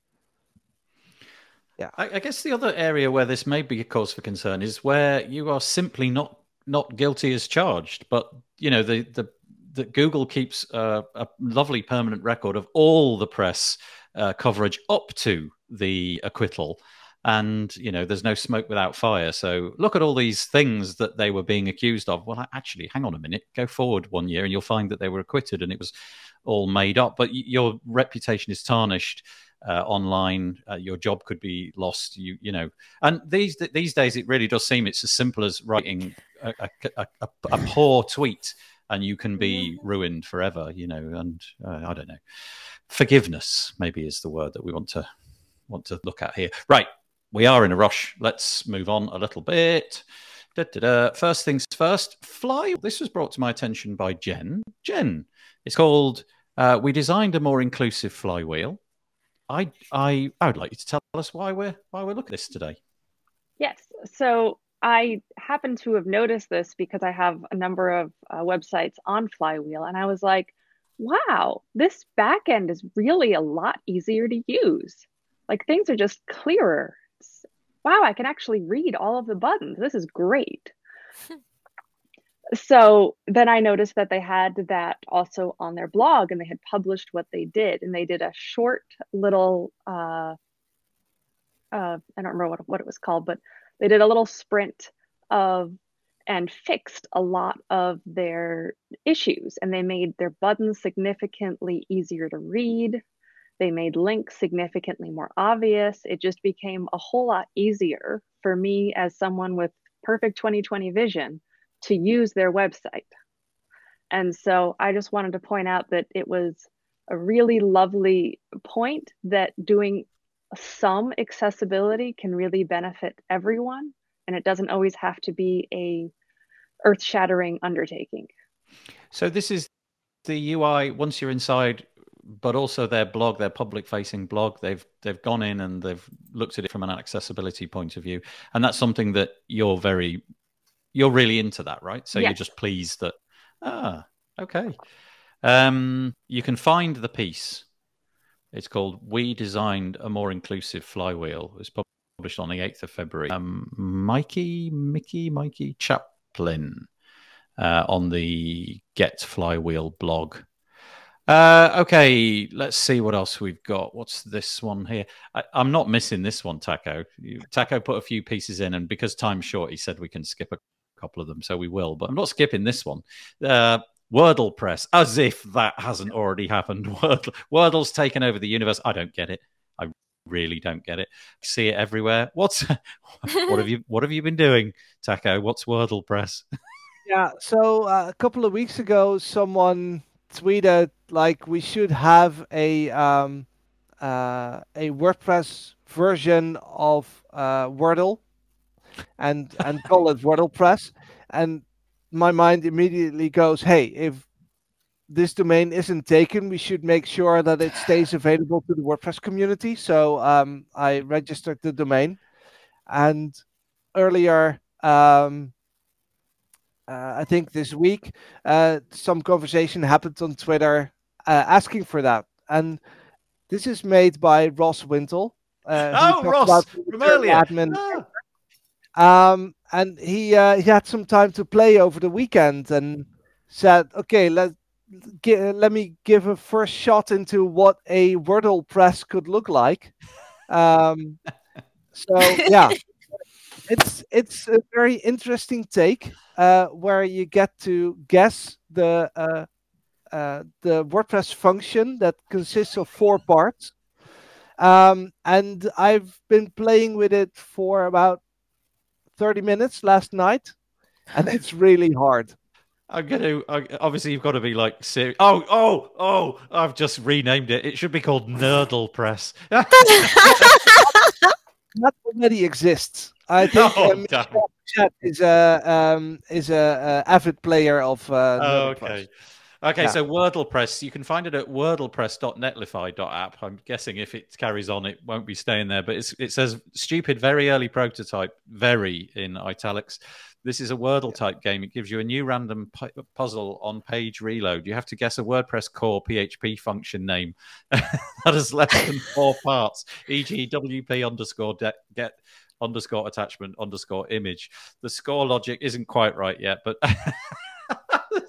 yeah. I, I, guess the other area where this may be a cause for concern is where you are simply not not guilty as charged but you know the the that Google keeps a lovely permanent record of all the press uh, coverage up to the acquittal. And you know there's no smoke without fire. So look at all these things that they were being accused of. Well actually hang on a minute. Go forward one year and you'll find that they were acquitted and it was all made up. But your reputation is tarnished uh, online uh, your job could be lost you you know and these these days it really does seem it's as simple as writing a, a, a, a poor tweet and you can be ruined forever you know and uh, i don't know forgiveness maybe is the word that we want to want to look at here right we are in a rush. Let's move on a little bit. Da, da, da. First things first, Fly. This was brought to my attention by Jen. Jen, it's called uh, We Designed a More Inclusive Flywheel. I, I, I would like you to tell us why we're why we're looking at this today. Yes. So I happen to have noticed this because I have a number of uh, websites on Flywheel, and I was like, wow, this backend is really a lot easier to use. Like things are just clearer wow, I can actually read all of the buttons. This is great. so then I noticed that they had that also on their blog and they had published what they did. And they did a short little, uh, uh, I don't remember what, what it was called, but they did a little sprint of and fixed a lot of their issues and they made their buttons significantly easier to read they made links significantly more obvious. It just became a whole lot easier for me as someone with perfect 2020 vision to use their website. And so I just wanted to point out that it was a really lovely point that doing some accessibility can really benefit everyone and it doesn't always have to be a earth-shattering undertaking. So this is the UI once you're inside but also their blog, their public-facing blog, they've they've gone in and they've looked at it from an accessibility point of view, and that's something that you're very, you're really into that, right? So you're just pleased that, ah, okay. Um, you can find the piece. It's called "We Designed a More Inclusive Flywheel." It's published on the eighth of February. Um, Mikey, Mickey, Mikey Chaplin uh, on the Get Flywheel blog. Uh, okay, let's see what else we've got. What's this one here? I, am not missing this one, Taco. You, Taco put a few pieces in, and because time's short, he said we can skip a couple of them, so we will. But I'm not skipping this one. Uh, Wordle Press, as if that hasn't already happened. Wordle, Wordle's taken over the universe. I don't get it. I really don't get it. see it everywhere. What's what have you what have you been doing, Taco? What's Wordle Press? yeah, so uh, a couple of weeks ago, someone tweeted like we should have a um, uh, a WordPress version of uh, Wordle and and call it Wordle Press. And my mind immediately goes, hey, if this domain isn't taken, we should make sure that it stays available to the WordPress community. So um, I registered the domain, and earlier um, uh, I think this week, uh, some conversation happened on Twitter uh, asking for that. And this is made by Ross Wintle. Uh, oh, Ross from earlier. Admin. Ah. Um, and he uh, he had some time to play over the weekend and said, "Okay, let let me give a first shot into what a Wordle press could look like." Um, so yeah, it's it's a very interesting take uh, where you get to guess the uh, uh, the WordPress function that consists of four parts. Um, and I've been playing with it for about 30 minutes last night, and it's really hard. I'm gonna obviously you've got to be like serious. Oh, oh, oh! I've just renamed it. It should be called Nerdle Press. that already exists. I think Oh, um, is a um, is a, a avid player of. Uh, Oh, okay. Press. Okay, Yeah. so WordlePress, you can find it at wordlepress.netlify.app. I'm guessing if it carries on, it won't be staying there, but it's, it says stupid, very early prototype, very in italics. This is a Wordle type game. It gives you a new random pu- puzzle on page reload. You have to guess a WordPress core PHP function name that has less than four parts, e.g., WP underscore de- get underscore attachment underscore image. The score logic isn't quite right yet, but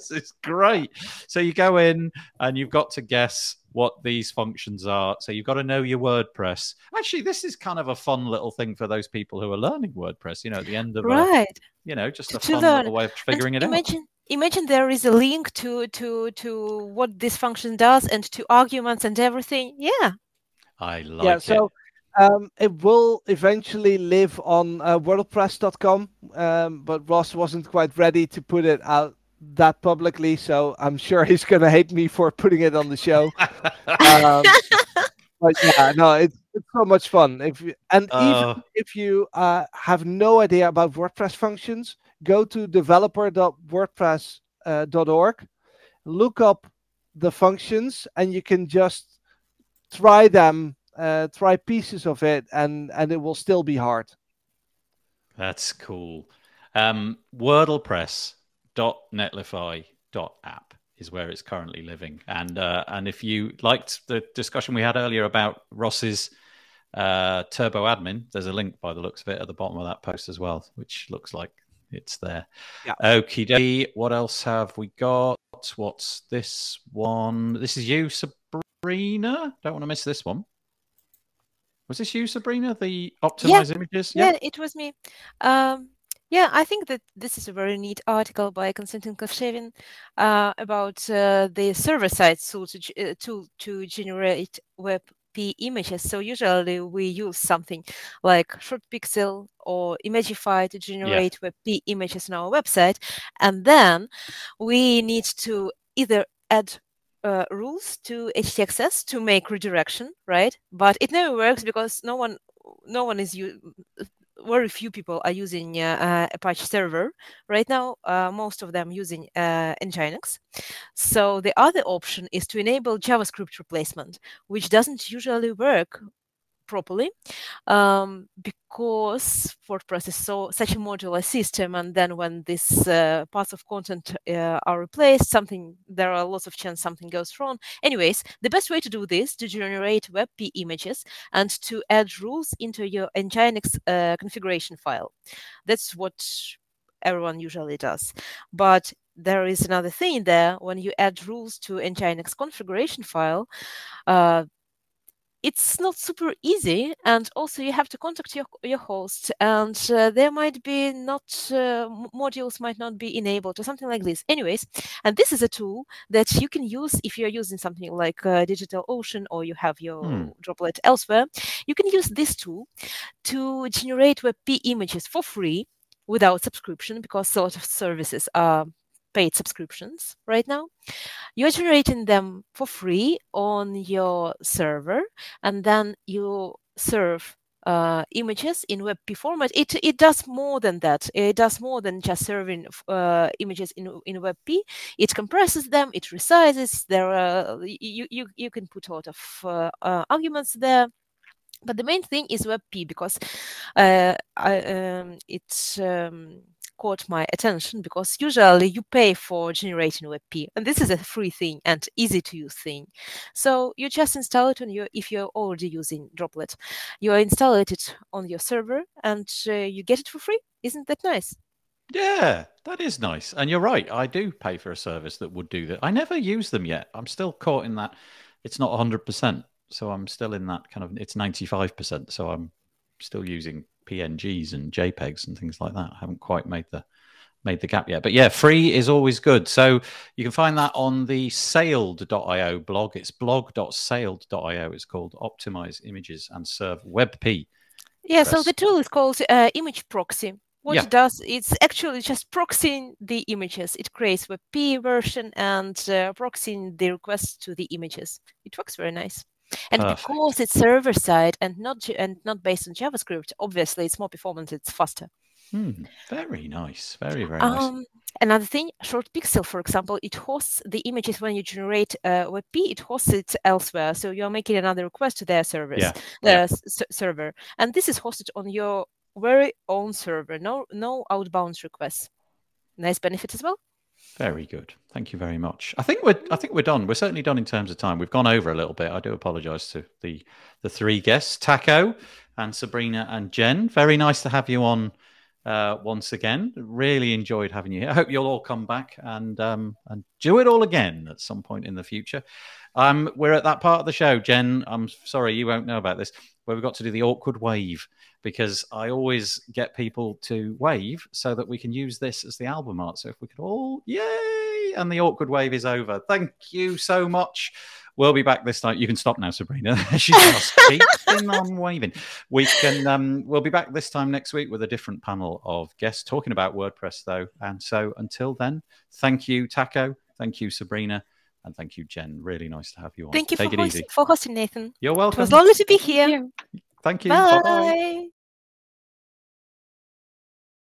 this is great. So you go in and you've got to guess what these functions are. So you've got to know your WordPress. Actually, this is kind of a fun little thing for those people who are learning WordPress. You know, at the end of, a, Right. you know, just a To fun learn. little way of figuring and it out. imagine, Imagine there is a link to to to what this function does and to arguments and everything. Yeah. I like yeah, it. so um, it will eventually live on uh, WordPress.com, um, but Ross wasn't quite ready to put it out that publicly, so I'm sure he's gonna hate me for putting it on the show. um, but yeah, no, it's, it's so much fun. If you, and Oh. even if you uh, have no idea about WordPress functions, go to developer.wordpress.org, look up the functions, and you can just try them, uh, try pieces of it, and and it will still be hard. That's cool. Um, wordlepress.netlify.app is where it's currently living. And uh, and if you liked the discussion we had earlier about Ross's uh, Turbo Admin, there's a link by the looks of it at the bottom of that post as well, which looks like it's there. Yeah. Okie dokie. What else have we got? What's this one? This is you, Sabrina. Don't want to miss this one. Was this you, Sabrina? The optimize images? Yeah, it was me. Um, yeah, I think that this is a very neat article by Konstantin Kovshenin uh, about uh, the server-side tool to, uh, tool to generate WebP images. So usually we use something like ShortPixel or Imagify to generate WebP images on our website, and then we need to either add uh, rules to htaccess to make redirection, right? But it never works because no one, no one is you. Very few people are using uh, uh, Apache Server right now. Uh, most of them using uh, Nginx. So the other option is to enable JavaScript replacement, which doesn't usually work properly um, because WordPress is so such a modular system, and then when these uh, parts of content uh, are replaced, something there are lots of chance something goes wrong. Anyways, the best way to do this to generate WebP images and to add rules into your Nginx uh, configuration file. That's what everyone usually does, but there is another thing there when you add rules to Nginx configuration file. Uh, it's not super easy and also you have to contact your, your host and uh, there might be not uh, modules might not be enabled or something like this anyways and this is a tool that you can use if you're using something like uh, digital ocean or you have your Hmm. droplet elsewhere you can use this tool to generate webp images for free without subscription because a lot of services are paid subscriptions right now you're generating them for free on your server and then you serve uh, images in WebP format. It it does more than that. It does more than just serving uh, images in in WebP. It compresses them. It resizes. There are you you you can put a lot of uh, uh, arguments there. But the main thing is WebP because uh, I, um, it's um, caught my attention because usually you pay for generating WebP, and this is a free thing and easy to use thing. So you just install it on your if you're already using Droplet, you install it on your server and uh, you get it for free. Isn't that nice? Yeah, that is nice. And you're right. I do pay for a service that would do that. I never use them yet. I'm still caught in that. It's not 100%. So I'm still in that kind of, it's 95%. So I'm still using PNGs and JPEGs and things like that. I haven't quite made the made the gap yet. But yeah, free is always good. So you can find that on the sailed.io blog. It's blog.sailed.io. It's called Optimize Images and Serve WebP. Yeah, so the tool is called uh, Image Proxy. What yeah. it does, it's actually just proxying the images. It creates WebP version and uh, proxying the requests to the images. It works very nice. And Perfect. because it's server side and not and not based on JavaScript, obviously it's more performant. It's faster. Hmm. Very nice. Very very nice. Um, another thing, ShortPixel, for example, it hosts the images when you generate uh, WebP. It hosts it elsewhere, so you're making another request to their service, yeah. the yeah. S- server, and this is hosted on your very own server. No no outbound requests. Nice benefit as well. Very good. Thank you very much. I think we're I think we're done. We're certainly done in terms of time. We've gone over a little bit. I do apologise to the the three guests, Taco and Sabrina and Jen. Very nice to have you on uh, once again. Really enjoyed having you here. I hope you'll all come back and um, and do it all again at some point in the future. Um, we're at that part of the show, Jen. I'm sorry you won't know about this, where we've got to do the awkward wave because I always get people to wave so that we can use this as the album art. So if we could all, yay! And the awkward wave is over. Thank you so much. We'll be back this time. You can stop now, Sabrina. She's just keeping on waving. We can. Um, we'll be back this time next week with a different panel of guests talking about WordPress, though. And so until then, thank you, Taco. Thank you, Sabrina. And thank you, Jen. Really nice to have you on. Thank you Take for, host- for hosting, Nathan. You're welcome. It was lovely to be here. Thank you. Bye. Bye-bye.